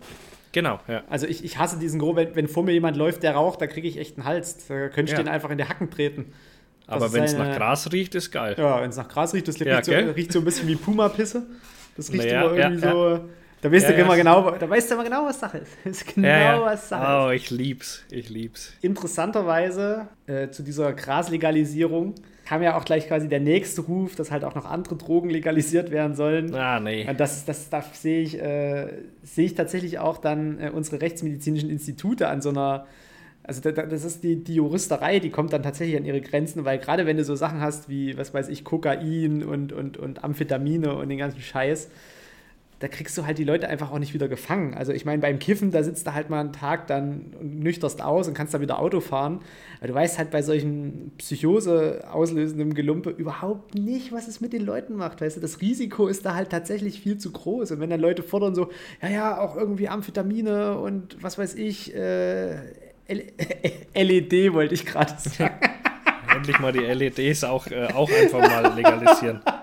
Speaker 1: genau, ja.
Speaker 2: Also ich, ich hasse diesen Gro, wenn, wenn vor mir jemand läuft, der raucht, da kriege ich echt einen Hals. Da könnte ich
Speaker 1: Ja.
Speaker 2: den einfach in die Hacken treten. Das
Speaker 1: Aber wenn es nach Gras riecht, ist geil.
Speaker 2: Ja, wenn es nach Gras riecht, das
Speaker 1: Ja,
Speaker 2: riecht, so, riecht so ein bisschen wie Puma-Pisse. Das riecht
Speaker 1: Naja,
Speaker 2: immer irgendwie
Speaker 1: ja,
Speaker 2: so. Da weißt
Speaker 1: Ja,
Speaker 2: du immer
Speaker 1: ja.
Speaker 2: genau, da weißt du immer genau, was Sache ist. Das (laughs) ist genau,
Speaker 1: Ja, ja.
Speaker 2: was Sache
Speaker 1: Oh, ich lieb's, ich lieb's.
Speaker 2: ist. Interessanterweise äh, zu dieser Graslegalisierung kam ja auch gleich quasi der nächste Ruf, dass halt auch noch andere Drogen legalisiert werden sollen.
Speaker 1: Ah, nee.
Speaker 2: Und das, das, das sehe ich, äh, sehe ich tatsächlich auch dann äh, unsere rechtsmedizinischen Institute an so einer, also da, da- das ist die, die Juristerei, die kommt dann tatsächlich an ihre Grenzen, weil gerade wenn du so Sachen hast wie, was weiß ich, Kokain und, und, und Amphetamine und den ganzen Scheiß, da kriegst du halt die Leute einfach auch nicht wieder gefangen. Also ich meine, beim Kiffen, da sitzt du halt mal einen Tag dann und nüchterst aus und kannst da wieder Auto fahren. Aber du weißt halt bei solchen Psychose auslösenden Gelumpe überhaupt nicht, was es mit den Leuten macht. Weißt du, das Risiko ist da halt tatsächlich viel zu groß. Und wenn dann Leute fordern so, ja, ja, auch irgendwie Amphetamine und was weiß ich, äh, LED (laughs) wollte ich gerade sagen. (laughs)
Speaker 1: Endlich mal die LEDs auch, äh, auch einfach mal legalisieren. (laughs)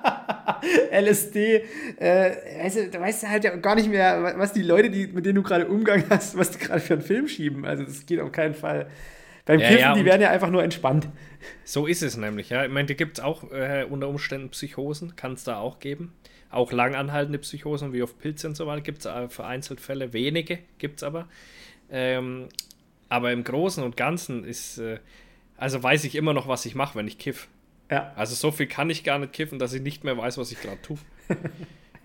Speaker 1: (laughs)
Speaker 2: LSD, äh, weißt du, da weißt du halt ja gar nicht mehr, was die Leute, die, mit denen du gerade Umgang hast, was die gerade für einen Film schieben. Also das geht auf keinen Fall. Beim
Speaker 1: Ja,
Speaker 2: Kiffen,
Speaker 1: ja,
Speaker 2: die werden ja einfach nur entspannt.
Speaker 1: So ist es nämlich, ja. Ich meine, da gibt es auch äh, unter Umständen Psychosen, kann es da auch geben. Auch langanhaltende Psychosen wie auf Pilze und so weiter gibt es äh, vereinzelt Fälle, wenige gibt es aber. Ähm, aber im Großen und Ganzen ist, äh, also weiß ich immer noch, was ich mache, wenn ich kiff.
Speaker 2: Ja.
Speaker 1: Also so viel kann ich gar nicht kiffen, dass ich nicht mehr weiß, was ich gerade tue. (laughs)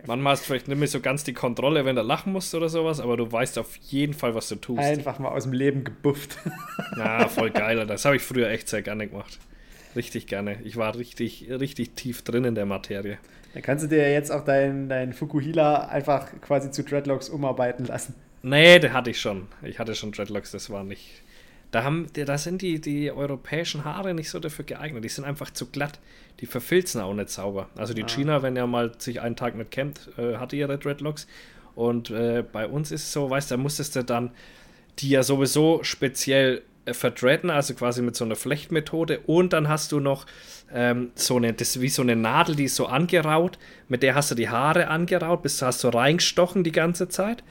Speaker 1: Manchmal hast du vielleicht nicht mehr so ganz die Kontrolle, wenn du lachen musst oder sowas, aber du weißt auf jeden Fall, was du tust.
Speaker 2: Einfach mal aus dem Leben gebufft. (laughs)
Speaker 1: Na, voll geil. Das habe ich früher echt sehr gerne gemacht. Richtig gerne. Ich war richtig, richtig tief drin in der Materie.
Speaker 2: Dann kannst du dir jetzt auch deinen dein Fukuhila einfach quasi zu Dreadlocks umarbeiten lassen.
Speaker 1: Nee, der hatte ich schon. Ich hatte schon Dreadlocks, das war nicht. Da, haben, da sind die, die europäischen Haare nicht so dafür geeignet. Die sind einfach zu glatt. Die verfilzen auch nicht sauber. Also die
Speaker 2: Ah.
Speaker 1: China, wenn er mal sich einen Tag nicht kennt, äh, hatte ihre Dreadlocks. Und äh, bei uns ist es so, weißt du, da musstest du dann die ja sowieso speziell äh, verdreaden, also quasi mit so einer Flechtmethode. Und dann hast du noch ähm, so eine, das ist wie so eine Nadel, die ist so angeraut. Mit der hast du die Haare angeraut, bis du hast so reingestochen die ganze Zeit.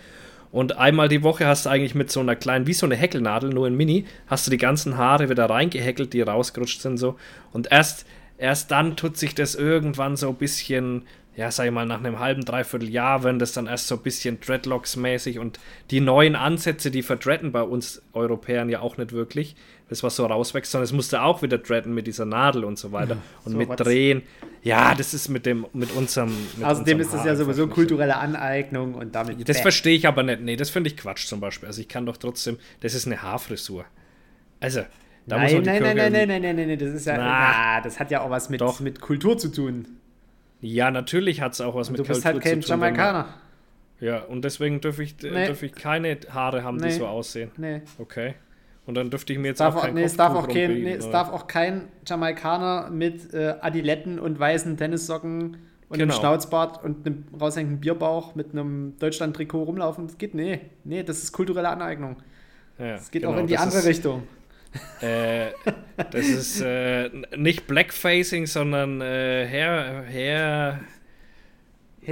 Speaker 1: Und einmal die Woche hast du eigentlich mit so einer kleinen, wie so eine Häkelnadel, nur in Mini, hast du die ganzen Haare wieder reingehäkelt, die rausgerutscht sind so. Und erst, erst dann tut sich das irgendwann so ein bisschen, ja, sag ich mal, nach einem halben, dreiviertel Jahr, wenn das dann erst so ein bisschen Dreadlocks-mäßig und die neuen Ansätze, die verdreaden bei uns Europäern ja auch nicht wirklich, das was so rauswächst, sondern es musste auch wieder dreaden mit dieser Nadel und so weiter und
Speaker 2: so
Speaker 1: mit. Drehen. Ja, das ist mit dem, mit unserem. Mit
Speaker 2: Außerdem
Speaker 1: unserem
Speaker 2: ist das ja sowieso kulturelle Aneignung und damit.
Speaker 1: Das verstehe ich aber nicht. Nee, das finde ich Quatsch zum Beispiel. Also ich kann doch trotzdem, das ist eine Haarfrisur. Also, da muss
Speaker 2: Nein,
Speaker 1: man die
Speaker 2: nein, nein, nein, nein, nein, nein, nein, das ist ja,
Speaker 1: Na.
Speaker 2: na, das hat ja auch was mit,
Speaker 1: Doch.
Speaker 2: mit Kultur zu tun.
Speaker 1: Ja, natürlich hat es auch was
Speaker 2: Und
Speaker 1: mit
Speaker 2: du bist
Speaker 1: Kultur
Speaker 2: halt kein
Speaker 1: zu tun. wenn man-
Speaker 2: Jamaikaner.
Speaker 1: Ja, und deswegen dürfe ich,
Speaker 2: Nee.
Speaker 1: nee. dürf ich keine Haare haben,
Speaker 2: Nee.
Speaker 1: die so aussehen.
Speaker 2: Nee.
Speaker 1: Okay. Und dann dürfte ich mir jetzt auch kein
Speaker 2: nee, es darf auch kein, nee, es darf auch kein Jamaikaner mit äh, Adiletten und weißen Tennissocken und einem
Speaker 1: Genau.
Speaker 2: Schnauzbart und einem raushängenden Bierbauch mit einem Deutschland-Trikot rumlaufen. Das geht, nee. Nee, das ist kulturelle Aneignung.
Speaker 1: Ja,
Speaker 2: Das geht
Speaker 1: genau,
Speaker 2: auch in die andere
Speaker 1: ist,
Speaker 2: Richtung.
Speaker 1: Äh, das ist äh, nicht Blackfacing, sondern äh, Hair, Hair,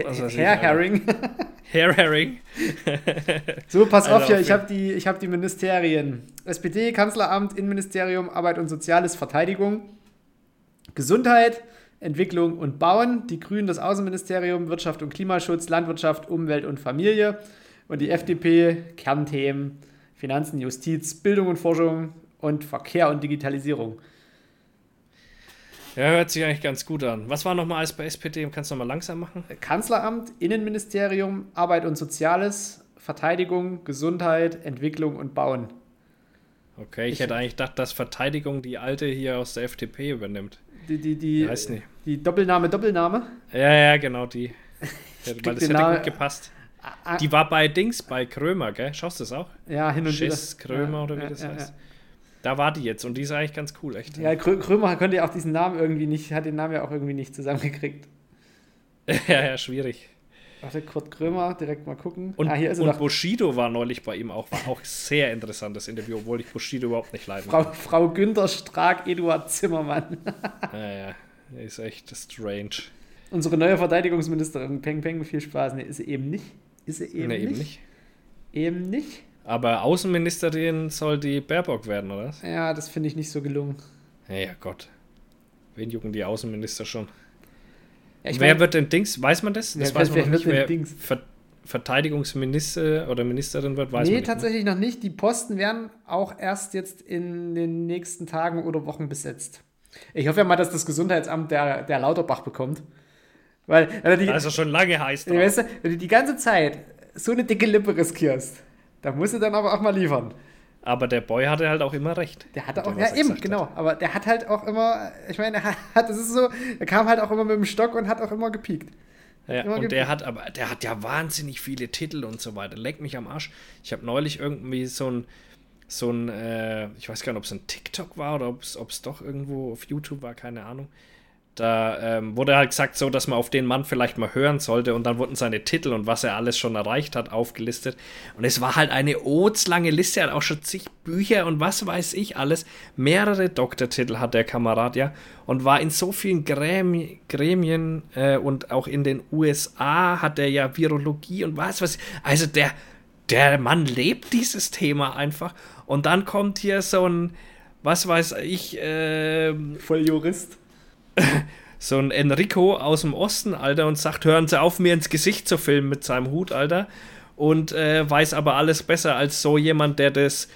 Speaker 1: was weiß ich,
Speaker 2: Herr
Speaker 1: Alter.
Speaker 2: Herring.
Speaker 1: Hair Herring.
Speaker 2: So, pass
Speaker 1: Also
Speaker 2: auf hier, ich habe die, ich hab die Ministerien. SPD, Kanzleramt, Innenministerium, Arbeit und Soziales, Verteidigung, Gesundheit, Entwicklung und Bauen, die Grünen das Außenministerium, Wirtschaft und Klimaschutz, Landwirtschaft, Umwelt und Familie und die FDP, Kernthemen, Finanzen, Justiz, Bildung und Forschung und Verkehr und Digitalisierung.
Speaker 1: Ja, hört sich eigentlich ganz gut an. Was war nochmal alles bei SPD? Kannst du nochmal langsam machen?
Speaker 2: Kanzleramt, Innenministerium, Arbeit und Soziales, Verteidigung, Gesundheit, Entwicklung und Bauen.
Speaker 1: Okay, ich,
Speaker 2: Ich-
Speaker 1: hätte eigentlich gedacht, dass Verteidigung die alte hier aus der FDP übernimmt.
Speaker 2: Die, die, die,
Speaker 1: Weiß nicht.
Speaker 2: die Doppelname, Doppelname.
Speaker 1: Ja, ja, genau, die. Weil das (laughs) hätte
Speaker 2: Namen-
Speaker 1: gut gepasst.
Speaker 2: Ah,
Speaker 1: Die war bei Dings, bei Krömer, gell? Schaust du das auch?
Speaker 2: Ja, hin und
Speaker 1: Schiss,
Speaker 2: wieder.
Speaker 1: Krömer
Speaker 2: ja,
Speaker 1: oder wie
Speaker 2: ja,
Speaker 1: das
Speaker 2: ja,
Speaker 1: heißt. Da war die jetzt und die ist eigentlich ganz cool, echt.
Speaker 2: Ja, ja Krö Krömer konnte ja auch diesen Namen irgendwie nicht, hat den Namen ja auch irgendwie nicht zusammengekriegt. (laughs)
Speaker 1: ja, ja, schwierig.
Speaker 2: Warte, Kurt Krömer, direkt mal gucken.
Speaker 1: Und,
Speaker 2: ah,
Speaker 1: und. Bushido war neulich bei ihm auch, war auch sehr interessantes Interview, obwohl ich Bushido überhaupt nicht leiden
Speaker 2: Frau, Frau Günther Strack, Eduard Zimmermann.
Speaker 1: kann. (laughs) Ja, ja, ist echt strange.
Speaker 2: Unsere neue Verteidigungsministerin, Peng Peng, viel Spaß. Nee, ist sie eben nicht. Ist sie eben,
Speaker 1: nee,
Speaker 2: nicht.
Speaker 1: eben nicht.
Speaker 2: Eben nicht.
Speaker 1: Aber Außenministerin soll die Baerbock werden, oder?
Speaker 2: Ja, das finde ich nicht so gelungen.
Speaker 1: Ja, ja, Gott. Wen jucken die Außenminister schon?
Speaker 2: Ja,
Speaker 1: wer
Speaker 2: mein,
Speaker 1: wird denn Dings? Weiß man das? Das
Speaker 2: Wer-
Speaker 1: weiß man noch nicht. Wer
Speaker 2: Dings?
Speaker 1: Ver Verteidigungsminister oder Ministerin wird, weiß
Speaker 2: nee,
Speaker 1: man nicht. ne?
Speaker 2: tatsächlich noch nicht. Die Posten werden auch erst jetzt in den nächsten Tagen oder Wochen besetzt. Ich hoffe ja mal, dass das Gesundheitsamt der, der Lauterbach bekommt. Weil, weil die,
Speaker 1: Ne? Also schon lange heiß
Speaker 2: weißt du, wenn du die ganze Zeit so eine dicke Lippe riskierst, da musst du dann aber auch mal liefern.
Speaker 1: Aber der Boy hatte halt auch immer recht.
Speaker 2: Der hatte auch, ja
Speaker 1: er
Speaker 2: eben, genau,
Speaker 1: hat.
Speaker 2: aber der hat halt auch immer, ich meine, er hat, das ist so, er kam halt auch immer mit dem Stock und hat auch immer gepiekt.
Speaker 1: Ja, und der hat aber, der hat ja wahnsinnig viele Titel und so weiter. Leck mich am Arsch. Ich habe neulich irgendwie so ein, so ein, äh, ich weiß gar nicht, ob es ein TikTok war oder ob es doch irgendwo auf YouTube war, keine Ahnung. Da ähm, wurde halt gesagt, so, dass man auf den Mann vielleicht mal hören sollte und dann wurden seine Titel und was er alles schon erreicht hat aufgelistet. Und es war halt eine odslange Liste, er hat auch schon zig Bücher und was weiß ich alles. Mehrere Doktortitel hat der Kamerad, ja. Und war in so vielen Grämi Gremien äh, und auch in den USA hat er ja Virologie und was weiß ich. Also der, der Mann lebt dieses Thema einfach. Und dann kommt hier so ein, was weiß ich, äh,
Speaker 2: voll Jurist (laughs)
Speaker 1: so ein Enrico aus dem Osten, Alter, und sagt, hören Sie auf, mir ins Gesicht zu filmen mit seinem Hut, Alter. Und äh, weiß aber alles besser als so jemand, der das,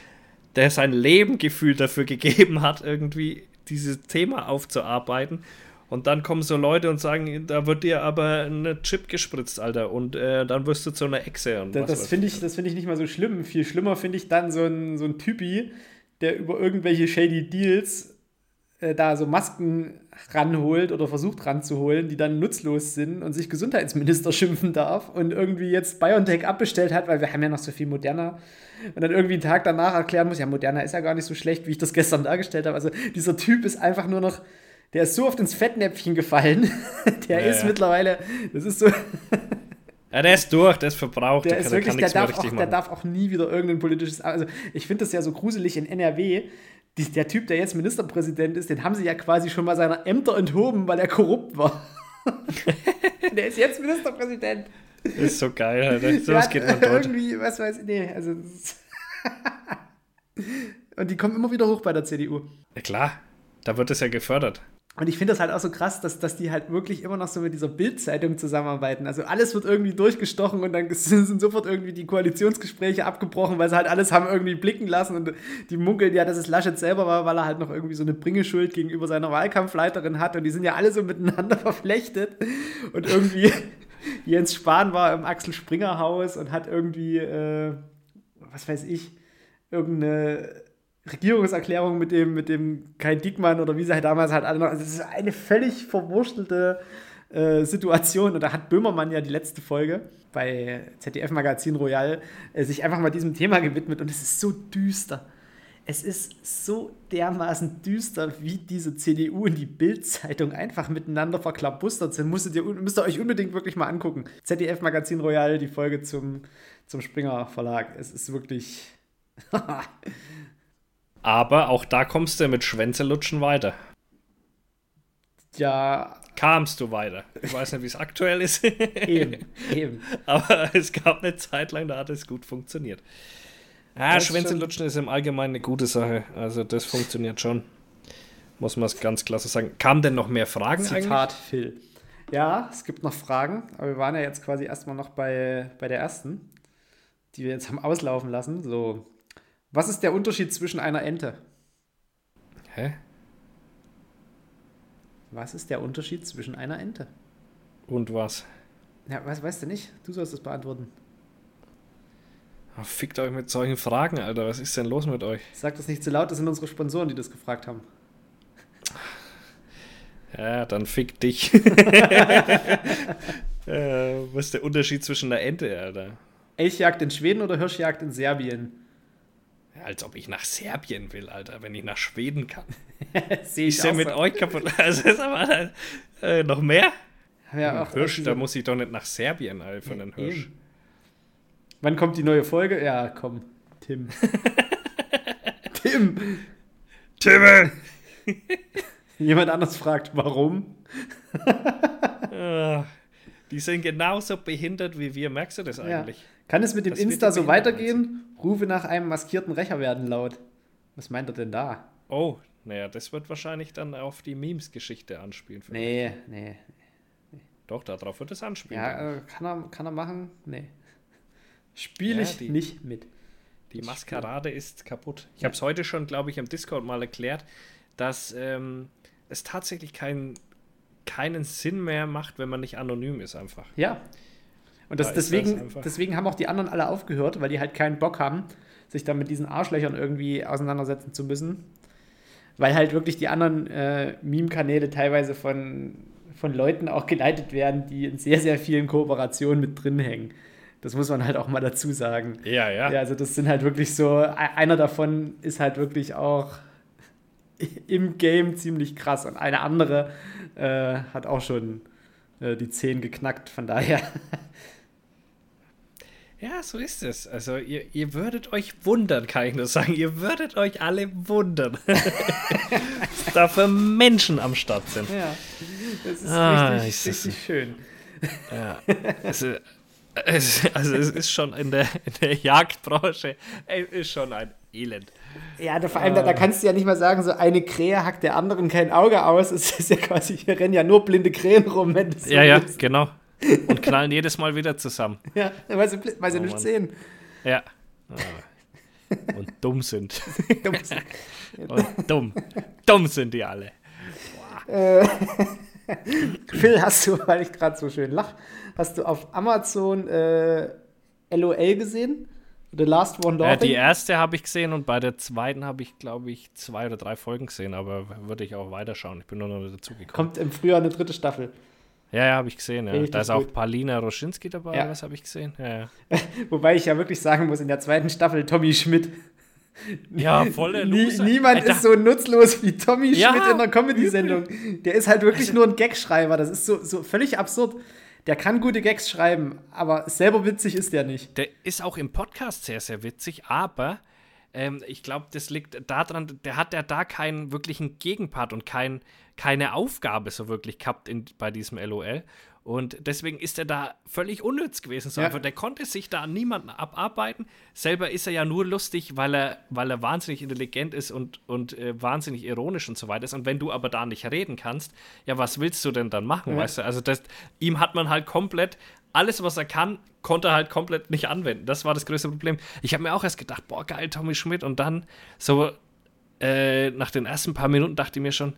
Speaker 1: der sein Leben gefühlt dafür (laughs) gegeben hat, irgendwie dieses Thema aufzuarbeiten. Und dann kommen so Leute und sagen, da wird dir aber eine Chip gespritzt, Alter. Und äh, dann wirst du zu einer Echse. Und
Speaker 2: das das finde ich, find ich nicht mal so schlimm. Viel schlimmer finde ich dann so ein, so ein Typi, der über irgendwelche shady Deals äh, da so Masken ranholt oder versucht ranzuholen, die dann nutzlos sind und sich Gesundheitsminister (laughs) schimpfen darf und irgendwie jetzt BioNTech abbestellt hat, weil wir haben ja noch so viel moderner und dann irgendwie einen Tag danach erklären muss, ja, moderner ist ja gar nicht so schlecht, wie ich das (laughs) gestern dargestellt habe. Also dieser Typ ist einfach nur noch, der ist so oft ins Fettnäpfchen gefallen, (laughs) der ja, ist ja. mittlerweile, das ist so...
Speaker 1: Ja, der ist durch, der ist verbraucht.
Speaker 2: Der, der ist wirklich, der darf, auch, der darf auch nie wieder irgendein politisches. Also, ich finde das ja so gruselig in NRW die, der Typ, der jetzt Ministerpräsident ist, den haben sie ja quasi schon mal seiner Ämter enthoben, weil er korrupt war. (laughs) der ist jetzt Ministerpräsident.
Speaker 1: Das ist so geil, Alter. So was geht man dort.
Speaker 2: Irgendwie, was weiß ich, nee, also. (laughs) Und die kommen immer wieder hoch bei der CDU.
Speaker 1: Ja, klar, da wird es ja gefördert.
Speaker 2: Und ich finde das halt auch so krass, dass, dass die halt wirklich immer noch so mit dieser Bildzeitung zusammenarbeiten. Also alles wird irgendwie durchgestochen und dann (laughs) sind sofort irgendwie die Koalitionsgespräche abgebrochen, weil sie halt alles haben irgendwie blicken lassen und die munkeln ja, dass es Laschet selber war, weil er halt noch irgendwie so eine Bringeschuld gegenüber seiner Wahlkampfleiterin hat und die sind ja alle so miteinander (laughs) verflechtet und irgendwie (laughs) Jens Spahn war im Axel Springer Haus und hat irgendwie, äh, was weiß ich, irgendeine Regierungserklärung mit dem, mit dem Kai Diekmann oder wie sie halt damals halt alle noch. Also es ist eine völlig verwurstelte äh, Situation. Und da hat Böhmermann ja die letzte Folge bei ZDF Magazin Royal äh, sich einfach mal diesem Thema gewidmet und es ist so düster. Es ist so dermaßen düster, wie diese CDU und die Bild-Zeitung einfach miteinander verklabustert sind. Ihr, müsst ihr euch unbedingt wirklich mal angucken. ZDF Magazin Royal, die Folge zum, zum Springer Verlag. Es ist wirklich. (laughs)
Speaker 1: Aber auch da kommst du mit Schwänzelutschen weiter.
Speaker 2: Ja.
Speaker 1: Kamst du weiter. Ich weiß nicht, wie es aktuell ist. (laughs)
Speaker 2: eben, eben.
Speaker 1: Aber es gab eine Zeit lang, da hat es gut funktioniert. Ja, Schwänzelutschen ist im Allgemeinen eine gute Sache. Also das funktioniert schon. Muss man es ganz klasse sagen. Kamen denn noch mehr Fragen
Speaker 2: Zitat eigentlich? Phil. Ja, es gibt noch Fragen, aber wir waren ja jetzt quasi erstmal noch bei, bei der ersten, die wir jetzt haben auslaufen lassen. So was ist der Unterschied zwischen einer Ente?
Speaker 1: Hä?
Speaker 2: Was ist der Unterschied zwischen einer Ente?
Speaker 1: Und was?
Speaker 2: Ja, was weißt du nicht? Du sollst das beantworten.
Speaker 1: Oh, fickt euch mit solchen Fragen, Alter. Was ist denn los mit euch?
Speaker 2: Sag das nicht zu laut, das sind unsere Sponsoren, die das gefragt haben.
Speaker 1: Ja, dann fick dich. (laughs) äh, was ist der Unterschied zwischen einer Ente, Alter?
Speaker 2: Elchjagd in Schweden oder Hirschjagd in Serbien?
Speaker 1: Als ob ich nach Serbien will, Alter, wenn ich nach Schweden kann. (laughs)
Speaker 2: Sehe ich
Speaker 1: ja mit so. euch kaputt. (laughs) Also ist aber äh, noch mehr?
Speaker 2: Ja, auch
Speaker 1: Hirsch, da muss ich doch nicht nach Serbien, Alter, von einem Hirsch. Eben.
Speaker 2: Wann kommt die neue Folge? Ja, komm, Tim. (laughs) Tim!
Speaker 1: Tim!
Speaker 2: Jemand anders fragt, warum?
Speaker 1: Ah, die sind genauso behindert wie wir. Merkst du das eigentlich? Ja.
Speaker 2: Kann es mit dem das Insta so weitergehen? Rufe nach einem maskierten Rächer werden laut. Was meint er denn da?
Speaker 1: Oh, naja, das wird wahrscheinlich dann auf die Memes-Geschichte anspielen.
Speaker 2: Nee, nee,
Speaker 1: nee. Doch, darauf wird es anspielen.
Speaker 2: Ja, äh, kann, er, kann er machen? Nee. Spiele ja, ich die, nicht mit.
Speaker 1: Die Maskerade ist kaputt. Ich ja. habe es heute schon, glaube ich, im Discord mal erklärt, dass ähm, es tatsächlich kein, keinen Sinn mehr macht, wenn man nicht anonym ist einfach.
Speaker 2: Ja, und das, da deswegen, das deswegen haben auch die anderen alle aufgehört, weil die halt keinen Bock haben, sich dann mit diesen Arschlöchern irgendwie auseinandersetzen zu müssen. Weil halt wirklich die anderen äh, Meme-Kanäle teilweise von, von Leuten auch geleitet werden, die in sehr, sehr vielen Kooperationen mit drin hängen. Das muss man halt auch mal dazu sagen.
Speaker 1: Ja, ja.
Speaker 2: Ja, also das sind halt wirklich so, einer davon ist halt wirklich auch (laughs) im Game ziemlich krass und eine andere äh, hat auch schon äh, die 10 geknackt, von daher. (laughs)
Speaker 1: Ja, so ist es. Also ihr, ihr würdet euch wundern, kann ich nur sagen. Ihr würdet euch alle wundern. (laughs) dass da für Menschen am Start sind.
Speaker 2: Ja, das ist
Speaker 1: Ah,
Speaker 2: richtig,
Speaker 1: ist das-
Speaker 2: richtig schön.
Speaker 1: Ja. Also, es, also es ist schon in der, in der Jagdbranche, es ist schon ein Elend.
Speaker 2: Ja, da, vor allem, da, da kannst du ja nicht mal sagen, so eine Krähe hackt der anderen kein Auge aus. Es ist ja quasi, hier rennen ja nur blinde Krähen rum, wenn so
Speaker 1: Ja, ja,
Speaker 2: willst.
Speaker 1: genau. (laughs) Und knallen jedes Mal wieder zusammen.
Speaker 2: ja weil sie, weil sie
Speaker 1: Oh,
Speaker 2: nicht
Speaker 1: Mann.
Speaker 2: sehen.
Speaker 1: Ja. Ah. Und dumm sind. (laughs)
Speaker 2: Dummes.
Speaker 1: Und dumm. Dumm sind die alle. (laughs)
Speaker 2: Phil, hast du, weil ich gerade so schön lach, hast du auf Amazon äh, LOL gesehen? The Last One
Speaker 1: Äh, die
Speaker 2: Laughing?
Speaker 1: erste habe ich gesehen und bei der zweiten habe ich, glaube ich, zwei oder drei Folgen gesehen, aber würde ich auch weiterschauen. Ich bin nur noch dazugekommen.
Speaker 2: Kommt im Frühjahr eine dritte Staffel.
Speaker 1: Ja, ja, habe ich gesehen. Ja. Da ist auch. Paulina Roschinski dabei,
Speaker 2: Ja.
Speaker 1: was habe ich gesehen? Ja. (laughs)
Speaker 2: Wobei ich ja wirklich sagen muss, in der zweiten Staffel Tommy Schmidt.
Speaker 1: ja voll der
Speaker 2: Nie,
Speaker 1: Loser.
Speaker 2: niemand
Speaker 1: Alter,
Speaker 2: ist so nutzlos wie Tommy Schmidt in einer Comedy-Sendung. Der ist halt wirklich nur ein Gagschreiber. Das ist so, so völlig absurd. Der kann gute Gags schreiben, aber selber witzig ist der nicht.
Speaker 1: Der ist auch im Podcast sehr, sehr witzig, aber ähm, ich glaube, das liegt daran, der hat ja da keinen wirklichen Gegenpart und kein, keine Aufgabe so wirklich gehabt in, bei diesem LOL. Und deswegen ist er da völlig unnütz gewesen. So
Speaker 2: Ja.
Speaker 1: einfach, der konnte sich da an niemanden abarbeiten. Selber ist er ja nur lustig, weil er, weil er wahnsinnig intelligent ist und, und äh, wahnsinnig ironisch und so weiter ist. Und wenn du aber da nicht reden kannst, ja, was willst du denn dann machen,
Speaker 2: Ja.
Speaker 1: weißt du? Also das, ihm hat man halt komplett, alles, was er kann, konnte er halt komplett nicht anwenden. Das war das größte Problem. Ich habe mir auch erst gedacht, boah, geil, Tommy Schmidt. Und dann so äh, nach den ersten paar Minuten dachte ich mir schon,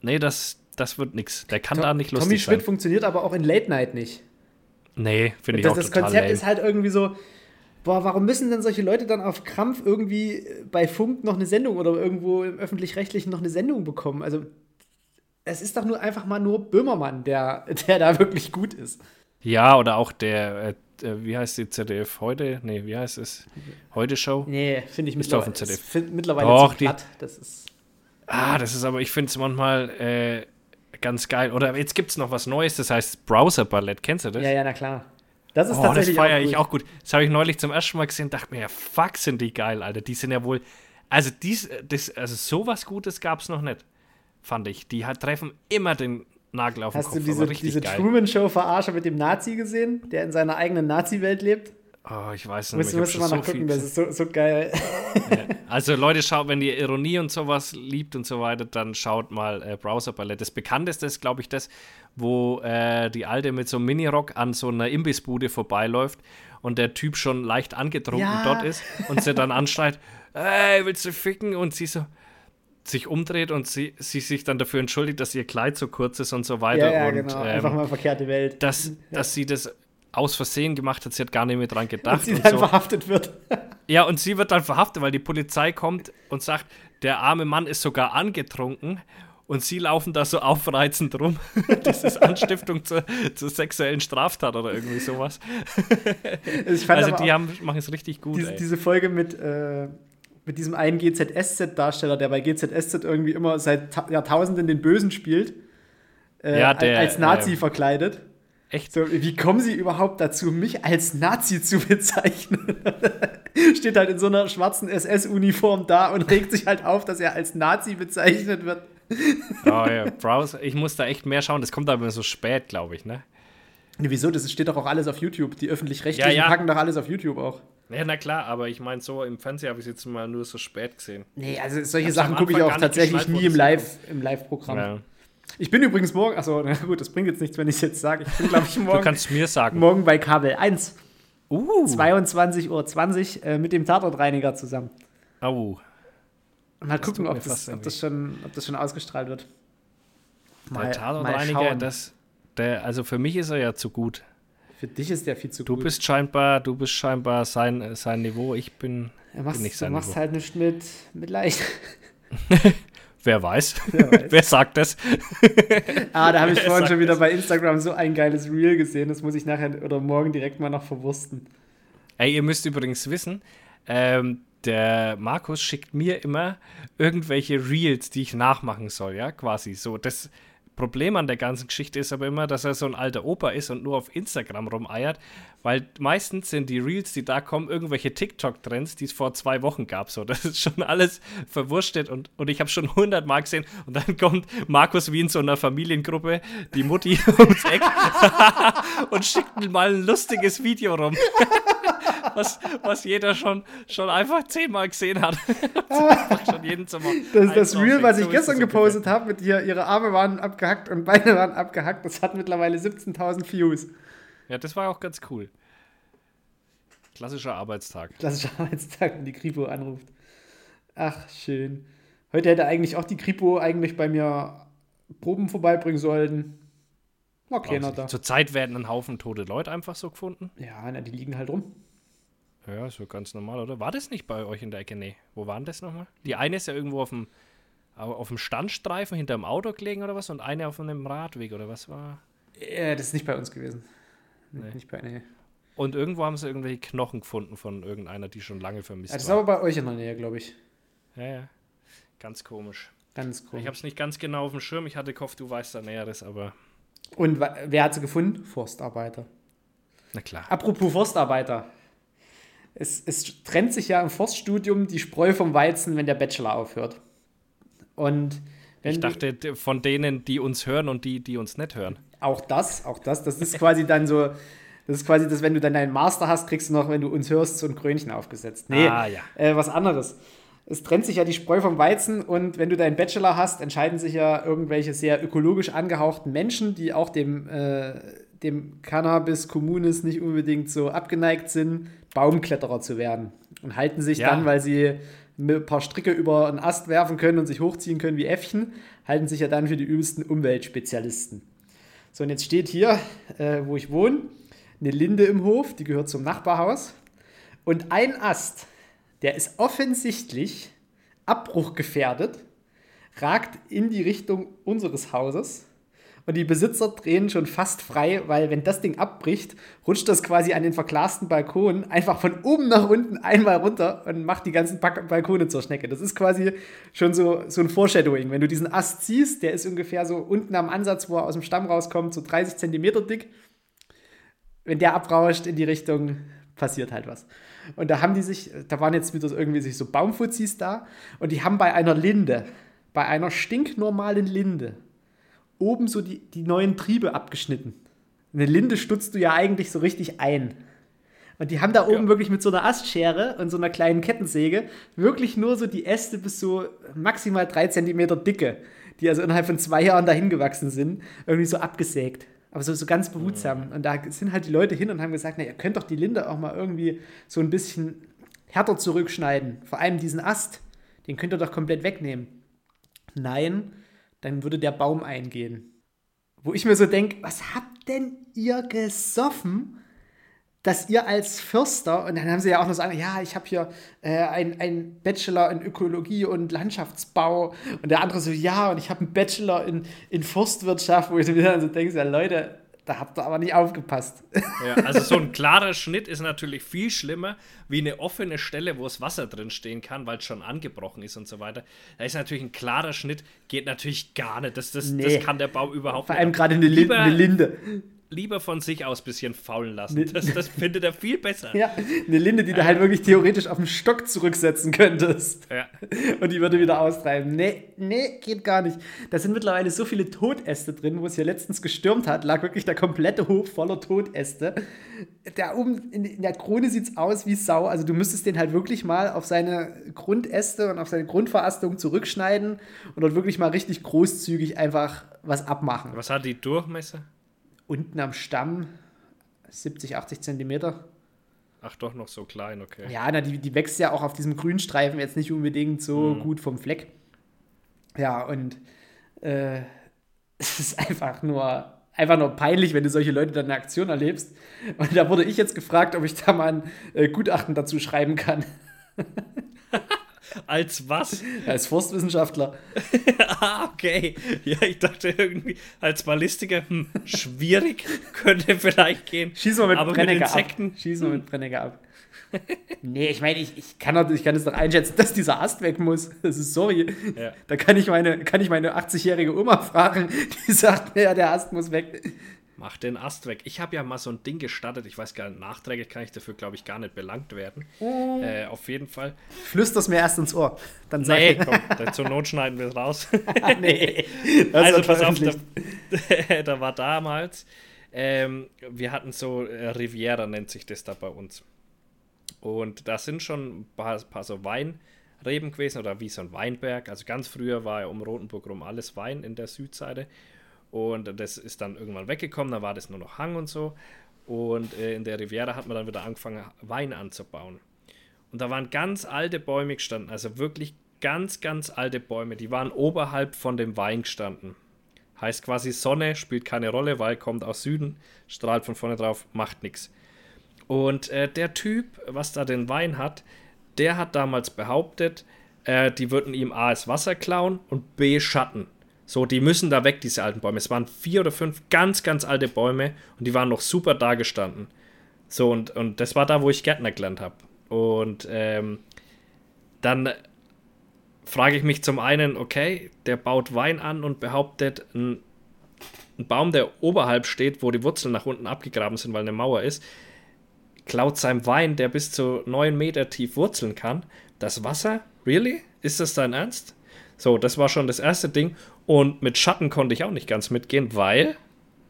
Speaker 1: nee, das, das wird nix. Der kann da nicht lustig
Speaker 2: Tommy Schmidt
Speaker 1: sein.
Speaker 2: funktioniert aber auch in Late Night nicht.
Speaker 1: Nee, finde ich
Speaker 2: Das,
Speaker 1: auch
Speaker 2: das
Speaker 1: total
Speaker 2: Konzept
Speaker 1: lame.
Speaker 2: ist halt irgendwie so, boah, warum müssen denn solche Leute dann auf Krampf irgendwie bei Funk noch eine Sendung oder irgendwo im Öffentlich-Rechtlichen noch eine Sendung bekommen? Also, es ist doch nur einfach mal nur Böhmermann, der, der da wirklich gut ist.
Speaker 1: Ja, oder auch der, äh, äh, wie heißt die ZDF heute? Nee, wie heißt es? Heute Show?
Speaker 2: Nee, finde ich mittlerweile, ist mittlerweile
Speaker 1: Doch,
Speaker 2: zu
Speaker 1: die-
Speaker 2: platt. Das ist,
Speaker 1: Ah, das ist aber, ich finde es manchmal äh, ganz geil. Oder jetzt gibt es noch was Neues, das heißt Browser Ballett. Kennst du das?
Speaker 2: ja, ja, na klar. Das ist
Speaker 1: Oh, das
Speaker 2: tatsächlich
Speaker 1: feiere
Speaker 2: gut.
Speaker 1: ich auch gut. Das habe ich neulich zum ersten Mal gesehen, dachte mir, ja, fuck, sind die geil, Alter. Die sind ja wohl. Also, dies, das, also sowas Gutes gab es noch nicht, fand ich. Die hat, treffen immer den Nagel auf den
Speaker 2: Hast
Speaker 1: Kopf.
Speaker 2: du diese, diese. Truman-Show-Verarsche mit dem Nazi gesehen, der in seiner eigenen Nazi-Welt lebt?
Speaker 1: Oh, ich weiß nicht.
Speaker 2: Musst
Speaker 1: ich
Speaker 2: du
Speaker 1: hab
Speaker 2: mal
Speaker 1: so
Speaker 2: nachgucken, das ist so, so geil. (laughs)
Speaker 1: Also Leute, schaut, wenn ihr Ironie und sowas liebt und so weiter, dann schaut mal äh, Browser Ballett. Das bekannteste ist, glaube ich, das, wo äh, die Alte mit so einem Minirock an so einer Imbissbude vorbeiläuft und der Typ schon leicht angetrunken
Speaker 2: Ja.
Speaker 1: dort ist und sie dann anschreit, (laughs) hey, willst du ficken? Und sie so sich umdreht und sie, sie sich dann dafür entschuldigt, dass ihr Kleid so kurz ist und so weiter.
Speaker 2: Ja, ja,
Speaker 1: und
Speaker 2: genau.
Speaker 1: ähm,
Speaker 2: Einfach mal verkehrte Welt.
Speaker 1: dass, dass sie das aus Versehen gemacht hat, sie hat gar nicht mehr dran gedacht.
Speaker 2: Und sie
Speaker 1: und
Speaker 2: dann
Speaker 1: so.
Speaker 2: verhaftet wird. (laughs)
Speaker 1: Ja, und sie wird dann verhaftet, weil die Polizei kommt und sagt, der arme Mann ist sogar angetrunken und sie laufen da so aufreizend rum. (laughs) Das ist Anstiftung zur, zur sexuellen Straftat oder irgendwie sowas. (laughs) Also die haben, machen es richtig gut.
Speaker 2: diese, diese Folge mit, äh, mit diesem einen GZSZ-Darsteller, der bei GZSZ irgendwie immer seit Ta Jahrtausenden den Bösen spielt. Äh,
Speaker 1: Ja,
Speaker 2: als-
Speaker 1: der,
Speaker 2: als Nazi
Speaker 1: ähm,
Speaker 2: verkleidet.
Speaker 1: Echt?
Speaker 2: So, wie kommen sie überhaupt dazu, mich als Nazi zu bezeichnen? (laughs) Steht halt in so einer schwarzen SS-Uniform da und regt sich halt auf, dass er als Nazi bezeichnet wird.
Speaker 1: Oh, (laughs) ja. Browser, ich muss da echt mehr schauen. Das kommt aber so spät, glaube ich, ne?
Speaker 2: Nee, wieso? Das steht doch auch alles auf YouTube. Die öffentlich-rechtlichen
Speaker 1: Ja, ja.
Speaker 2: packen doch alles auf YouTube auch.
Speaker 1: Ja, na klar, aber ich meine, so im Fernsehen habe ich es jetzt mal nur so spät gesehen.
Speaker 2: Nee, also solche Sachen gucke ich auch tatsächlich nie im
Speaker 1: das
Speaker 2: Live, im Live-Programm.
Speaker 1: Ja.
Speaker 2: Ich bin übrigens morgen, achso, na gut, das bringt jetzt nichts, wenn ich es jetzt sage. Ich bin, glaube ich,
Speaker 1: Du
Speaker 2: morgen,
Speaker 1: kannst mir sagen.
Speaker 2: morgen bei Kabel 1,
Speaker 1: Uh.
Speaker 2: 22.20 Uhr äh, mit dem Tatortreiniger zusammen.
Speaker 1: Au.
Speaker 2: Mal
Speaker 1: Das
Speaker 2: gucken, ob das, ob, das schon, ob das schon ausgestrahlt wird.
Speaker 1: Der Tatortreiniger, das, der, also für mich ist er ja zu gut.
Speaker 2: Für dich ist der viel zu
Speaker 1: Du
Speaker 2: gut.
Speaker 1: bist scheinbar, du bist scheinbar sein, sein Niveau. Ich bin,
Speaker 2: du machst,
Speaker 1: bin nicht
Speaker 2: du
Speaker 1: sein
Speaker 2: machst
Speaker 1: Niveau.
Speaker 2: halt nicht mit, mit leicht. (laughs)
Speaker 1: Wer weiß? (laughs) Wer, weiß. Wer sagt das?
Speaker 2: ah, da habe ich (laughs) vorhin schon wieder das? bei Instagram so ein geiles Reel gesehen. Das muss ich nachher oder morgen direkt mal noch verwursten.
Speaker 1: Ey, ihr müsst übrigens wissen, ähm, der Markus schickt mir immer irgendwelche Reels, die ich nachmachen soll, ja, quasi so. Das, Problem an der ganzen Geschichte ist aber immer, dass er so ein alter Opa ist und nur auf Instagram rumeiert, weil meistens sind die Reels, die da kommen, irgendwelche TikTok-Trends, die es vor zwei Wochen gab. So, (laughs) das ist schon alles verwurstet und, und ich habe schon hundertmal gesehen und dann kommt Markus wie in so einer Familiengruppe, die Mutti (laughs) ums Eck (laughs) und schickt mir mal ein lustiges Video rum. was, was jeder schon, schon einfach zehnmal gesehen hat.
Speaker 2: schon jeden Zimmer das ist das Reel, was ich gestern gepostet habe, mit ihr, ihre Arme waren abgehackt und Beine waren abgehackt. Das hat mittlerweile 17.000 Views.
Speaker 1: Ja, das war auch ganz cool. Klassischer Arbeitstag.
Speaker 2: Klassischer (laughs) Arbeitstag, wenn die Kripo anruft. Ach, schön. Heute hätte eigentlich auch die Kripo eigentlich bei mir Proben vorbeibringen sollen.
Speaker 1: War keiner da. Zurzeit werden ein Haufen tote Leute einfach so gefunden.
Speaker 2: Ja, na, die liegen halt rum.
Speaker 1: Ja, so ganz normal, oder? War das nicht bei euch in der Ecke? Nee. Wo waren das nochmal? Die eine ist ja irgendwo auf dem, auf dem Standstreifen hinter dem Auto gelegen oder was und eine auf einem Radweg oder was war?
Speaker 2: Ja, das ist nicht bei uns gewesen. Nee. Nicht bei, nee.
Speaker 1: Und irgendwo haben sie irgendwelche Knochen gefunden von irgendeiner, die schon lange vermisst
Speaker 2: ja, das war. Ist aber bei euch in der Nähe, glaube ich.
Speaker 1: Ja, ja. Ganz komisch.
Speaker 2: Ganz komisch.
Speaker 1: Ich habe es nicht ganz genau auf dem Schirm. Ich hatte gehofft, du weißt da Näheres, aber.
Speaker 2: Und wer hat sie gefunden? Forstarbeiter.
Speaker 1: Na klar.
Speaker 2: Apropos Forstarbeiter es, es trennt sich ja im Forststudium die Spreu vom Weizen, wenn der Bachelor aufhört. Und
Speaker 1: ich dachte, von denen, die uns hören und die, die uns nicht hören.
Speaker 2: Auch das, auch das. Das ist quasi dann so, das ist quasi das, wenn du dann deinen Master hast, kriegst du noch, wenn du uns hörst, so ein Krönchen aufgesetzt. Nee, ah, ja. äh, was anderes. Es trennt sich ja die Spreu vom Weizen und wenn du deinen Bachelor hast, entscheiden sich ja irgendwelche sehr ökologisch angehauchten Menschen, die auch dem, äh, dem Cannabis Communis nicht unbedingt so abgeneigt sind, Baumkletterer zu werden. Und halten sich ja. dann, weil sie ein paar Stricke über einen Ast werfen können und sich hochziehen können wie Äffchen, halten sich ja dann für die übelsten Umweltspezialisten. So, und jetzt steht hier, äh, wo ich wohne, eine Linde im Hof, die gehört zum Nachbarhaus. Und ein Ast, der ist offensichtlich abbruchgefährdet, ragt in die Richtung unseres Hauses und die Besitzer drehen schon fast frei, weil wenn das Ding abbricht, rutscht das quasi an den verglasten Balkon einfach von oben nach unten einmal runter und macht die ganzen Balkone zur Schnecke. Das ist quasi schon so, so ein Foreshadowing. Wenn du diesen Ast siehst, der ist ungefähr so unten am Ansatz, wo er aus dem Stamm rauskommt, so 30 Zentimeter dick. Wenn der abrauscht in die Richtung, passiert halt was. Und da haben die sich, da waren jetzt wieder irgendwie sich so Baumfuzis da und die haben bei einer Linde, bei einer stinknormalen Linde, oben so die, die neuen Triebe abgeschnitten. Eine Linde stutzt du ja eigentlich so richtig ein. Und die haben da oben ja. wirklich mit so einer Astschere und so einer kleinen Kettensäge wirklich nur so die Äste bis so maximal drei Zentimeter dicke, die also innerhalb von zwei Jahren dahin gewachsen sind, irgendwie so abgesägt. Aber so, so ganz behutsam. Mhm. Und da sind halt die Leute hin und haben gesagt, na, ihr könnt doch die Linde auch mal irgendwie so ein bisschen härter zurückschneiden. Vor allem diesen Ast, den könnt ihr doch komplett wegnehmen. Nein, dann würde der Baum eingehen. Wo ich mir so denke, was habt denn ihr gesoffen, dass ihr als Förster, und dann haben sie ja auch noch so, ja, ich habe hier äh, einen Bachelor in Ökologie und Landschaftsbau und der andere so, ja, und ich habe einen Bachelor in, in Forstwirtschaft, wo ich mir dann so denke, ja, Leute, da habt ihr aber nicht aufgepasst.
Speaker 1: Ja, also so ein klarer Schnitt ist natürlich viel schlimmer wie eine offene Stelle, wo es Wasser drin stehen kann, weil es schon angebrochen ist und so weiter. Da ist natürlich ein klarer Schnitt, geht natürlich gar nicht. Das, das, nee. das kann der Baum überhaupt
Speaker 2: Vor nicht. Vor allem gerade eine Linde
Speaker 1: lieber von sich aus ein bisschen faulen lassen. Das, das findet er viel besser. (laughs)
Speaker 2: Ja, eine Linde, die ja. du halt wirklich theoretisch auf den Stock zurücksetzen könntest. Ja. Und die würde wieder austreiben. Nee, nee, geht gar nicht. Da sind mittlerweile so viele Totäste drin, wo es hier letztens gestürmt hat, lag wirklich der komplette Hof voller Totäste. Da oben in, der Krone sieht es aus wie Sau. Also du müsstest den halt wirklich mal auf seine Grundäste und auf seine Grundverastung zurückschneiden und dort wirklich mal richtig großzügig einfach was abmachen.
Speaker 1: Was hat die Durchmesser?
Speaker 2: Unten am Stamm 70, 80 Zentimeter.
Speaker 1: Ach doch, noch so klein, okay.
Speaker 2: Ja, na, die, die wächst ja auch auf diesem Grünstreifen jetzt nicht unbedingt so mhm. gut vom Fleck. Ja, und äh, (laughs) es ist einfach nur, einfach nur peinlich, wenn du solche Leute dann in Aktion erlebst. Und da wurde ich jetzt gefragt, ob ich da mal ein äh, Gutachten dazu schreiben kann. (laughs)
Speaker 1: als was? (laughs)
Speaker 2: Als Forstwissenschaftler. (laughs)
Speaker 1: ah, okay. Ja, ich dachte irgendwie, als Ballistiker, hm, schwierig, (laughs) könnte vielleicht gehen.
Speaker 2: Schieß mal mit
Speaker 1: Aber mit
Speaker 2: Brennecker
Speaker 1: Insekten?
Speaker 2: ab. Schieß mal mit Brennecker ab. nee, ich meine, ich, ich, kann ich kann es doch einschätzen, dass dieser Ast weg muss. Das ist sorry.
Speaker 1: Ja.
Speaker 2: Da kann ich meine, kann ich meine 80-jährige Oma fragen, die sagt, ja, der Ast muss weg.
Speaker 1: Mach den Ast weg. Ich habe ja mal so ein Ding gestartet. Ich weiß gar nicht, nachträglich kann ich dafür, glaube ich, gar nicht belangt werden. Äh, auf jeden Fall.
Speaker 2: Flüster's mir erst ins Ohr. Dann sag
Speaker 1: Nee,
Speaker 2: ich,
Speaker 1: komm, zur Not schneiden wir es raus. (laughs)
Speaker 2: nee. (laughs)
Speaker 1: Also pass auf, da, (laughs) da war damals, ähm, wir hatten so, äh, Riviera nennt sich das da bei uns. Und da sind schon ein paar, paar so Weinreben gewesen oder wie so ein Weinberg. Also ganz früher war ja um Rotenburg rum alles Wein in der Südseite. Und das ist dann irgendwann weggekommen, da war das nur noch Hang und so. Und äh, in der Riviera hat man dann wieder angefangen, Wein anzubauen. Und da waren ganz alte Bäume gestanden, also wirklich ganz, ganz alte Bäume. Die waren oberhalb von dem Wein gestanden. Heißt quasi, Sonne spielt keine Rolle, weil kommt aus Süden, strahlt von vorne drauf, macht nichts. Und äh, der Typ, was da den Wein hat, der hat damals behauptet, äh, die würden ihm A das Wasser klauen und B Schatten. So, die müssen da weg, diese alten Bäume. Es waren vier oder fünf ganz, ganz alte Bäume und die waren noch super dagestanden. So, und, und das war da, wo ich Gärtner gelernt habe. Und ähm, dann frage ich mich zum einen, okay, der baut Wein an und behauptet, ein, ein Baum, der oberhalb steht, wo die Wurzeln nach unten abgegraben sind, weil eine Mauer ist, klaut seinem Wein, der bis zu 9 Meter tief wurzeln kann, das Wasser? Really? Ist das dein Ernst? So, das war schon das erste Ding. Und mit Schatten konnte ich auch nicht ganz mitgehen, weil,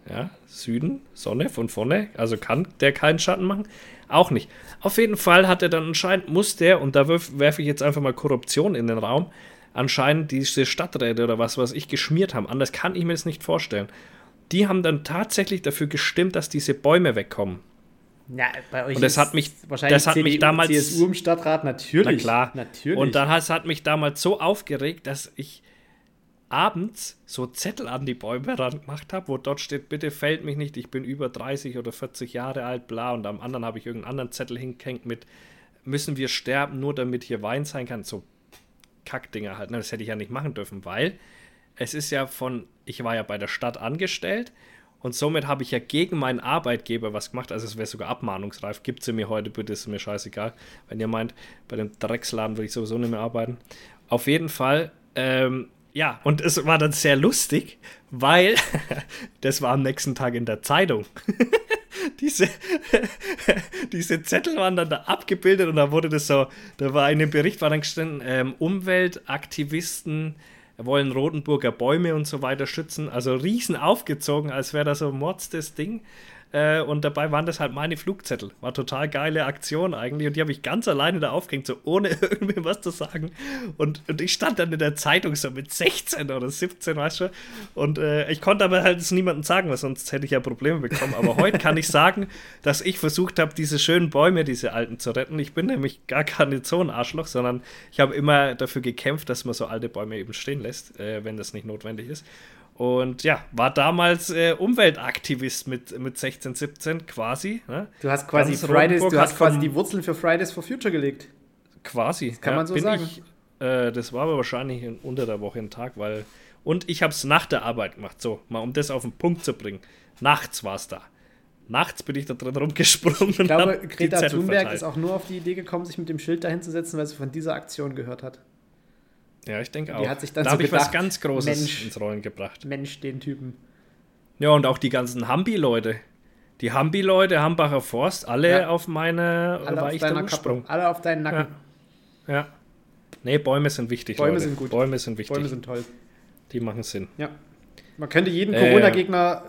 Speaker 1: ja, Süden, Sonne von vorne, also kann der keinen Schatten machen? Auch nicht. Auf jeden Fall hat er dann anscheinend, muss der, und da werf- werfe ich jetzt einfach mal Korruption in den Raum, anscheinend diese Stadträte oder was, was ich geschmiert haben. Anders kann ich mir das nicht vorstellen. Die haben dann tatsächlich dafür gestimmt, dass diese Bäume wegkommen.
Speaker 2: Ja, bei euch
Speaker 1: Und das
Speaker 2: ist
Speaker 1: hat mich-
Speaker 2: wahrscheinlich
Speaker 1: das hat mich
Speaker 2: CDU,
Speaker 1: damals-
Speaker 2: CSU im Stadtrat, natürlich.
Speaker 1: Na klar.
Speaker 2: Natürlich.
Speaker 1: Und dann hat, hat mich damals so aufgeregt, dass ich abends so Zettel an die Bäume ran gemacht habe, wo dort steht, bitte fällt mich nicht, ich bin über 30 oder 40 Jahre alt, bla. Und am anderen habe ich irgendeinen anderen Zettel hingehängt mit, müssen wir sterben, nur damit hier Wein sein kann. So Kackdinger halt. Ne? Das hätte ich ja nicht machen dürfen, weil es ist ja von, ich war ja bei der Stadt angestellt und somit habe ich ja gegen meinen Arbeitgeber was gemacht. Also es wäre sogar abmahnungsreif. Gibt sie mir heute bitte, ist mir scheißegal. Wenn ihr meint, bei dem Drecksladen würde ich sowieso nicht mehr arbeiten. Auf jeden Fall, ähm, ja, und es war dann sehr lustig, weil (laughs) das war am nächsten Tag in der Zeitung. (laughs) diese, (laughs) diese Zettel waren dann da abgebildet und da wurde das so, da war in dem Bericht war dann gestanden, ähm, Umweltaktivisten wollen Rotenburger Bäume und so weiter schützen. Also riesen aufgezogen, als wäre das so ein Mords das Ding. Äh, und dabei waren das halt meine Flugzettel. War total geile Aktion eigentlich. Und die habe ich ganz alleine da aufgehängt, so ohne (laughs) irgendwie was zu sagen. Und, und ich stand dann in der Zeitung so mit 16 oder 17, weißt du. Und äh, ich konnte aber halt es niemandem sagen, weil sonst hätte ich ja Probleme bekommen. Aber heute kann ich sagen, dass ich versucht habe, diese schönen Bäume, diese alten, zu retten. Ich bin nämlich gar kein so ein Arschloch, sondern ich habe immer dafür gekämpft, dass man so alte Bäume eben stehen lässt, äh, wenn das nicht notwendig ist. Und ja, war damals äh, Umweltaktivist mit, mit 16, 17 quasi. Ne?
Speaker 2: du hast quasi
Speaker 1: Ganz
Speaker 2: Fridays,
Speaker 1: Rotenburg
Speaker 2: du hast quasi die Wurzeln für Fridays for Future gelegt.
Speaker 1: Quasi.
Speaker 2: kann man so sagen.
Speaker 1: Ich, äh, das war aber wahrscheinlich in, unter der Woche ein Tag, weil. Und ich habe es nach der Arbeit gemacht. So, mal um das auf den Punkt zu bringen. Nachts war es da. Nachts bin ich da drin rumgesprungen.
Speaker 2: Ich glaube, Greta Thunberg ist auch nur auf die Idee gekommen, sich mit dem Schild dahin zu setzen, weil sie von dieser Aktion gehört hat.
Speaker 1: Ja, ich denke
Speaker 2: Die
Speaker 1: auch.
Speaker 2: hat sich dann
Speaker 1: da
Speaker 2: so
Speaker 1: habe ich was ganz Großes
Speaker 2: Mensch.
Speaker 1: ins Rollen gebracht.
Speaker 2: Mensch, den Typen.
Speaker 1: Ja, und auch die ganzen Hambi-Leute. Die Hambi-Leute, Hambacher Forst, alle
Speaker 2: Ja.
Speaker 1: auf meine,
Speaker 2: Alle
Speaker 1: war
Speaker 2: auf
Speaker 1: ich
Speaker 2: Kappe. Alle auf deinen Nacken.
Speaker 1: Ja. Nee, Bäume sind wichtig.
Speaker 2: Bäume
Speaker 1: Leute.
Speaker 2: sind gut.
Speaker 1: Bäume sind wichtig.
Speaker 2: Bäume sind toll.
Speaker 1: die machen Sinn.
Speaker 2: Ja. Man könnte jeden
Speaker 1: Äh,
Speaker 2: Corona-Gegner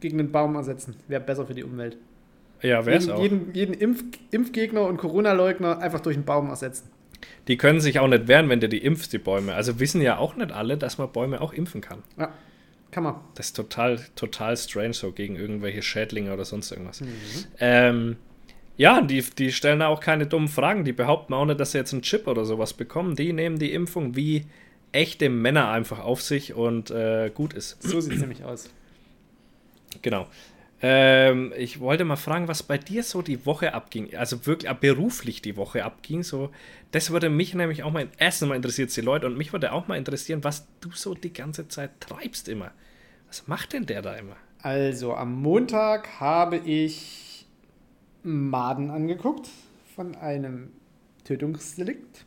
Speaker 2: gegen einen Baum ersetzen. Wäre besser für die Umwelt.
Speaker 1: Ja, wäre es
Speaker 2: Jeden,
Speaker 1: auch.
Speaker 2: jeden, jeden Impf Impfgegner und Corona-Leugner einfach durch einen Baum ersetzen.
Speaker 1: Die können sich auch nicht wehren, wenn du die impfst, die Bäume. Also wissen ja auch nicht alle, dass man Bäume auch impfen kann.
Speaker 2: Ja, kann man.
Speaker 1: Das ist total, total strange, so gegen irgendwelche Schädlinge oder sonst irgendwas.
Speaker 2: Mhm.
Speaker 1: Ähm, ja, die, die stellen da auch keine dummen Fragen. Die behaupten auch nicht, dass sie jetzt einen Chip oder sowas bekommen. Die nehmen die Impfung wie echte Männer einfach auf sich und äh, gut ist.
Speaker 2: So sieht es nämlich aus.
Speaker 1: Genau. Ähm, ich wollte mal fragen, was bei dir so die Woche abging. Also wirklich beruflich die Woche abging. So, das würde mich nämlich auch mal erstens mal interessiert die Leute und mich würde auch mal interessieren, was du so die ganze Zeit treibst immer. Was macht denn der da immer?
Speaker 2: Also am Montag habe ich Maden angeguckt von einem Tötungsdelikt.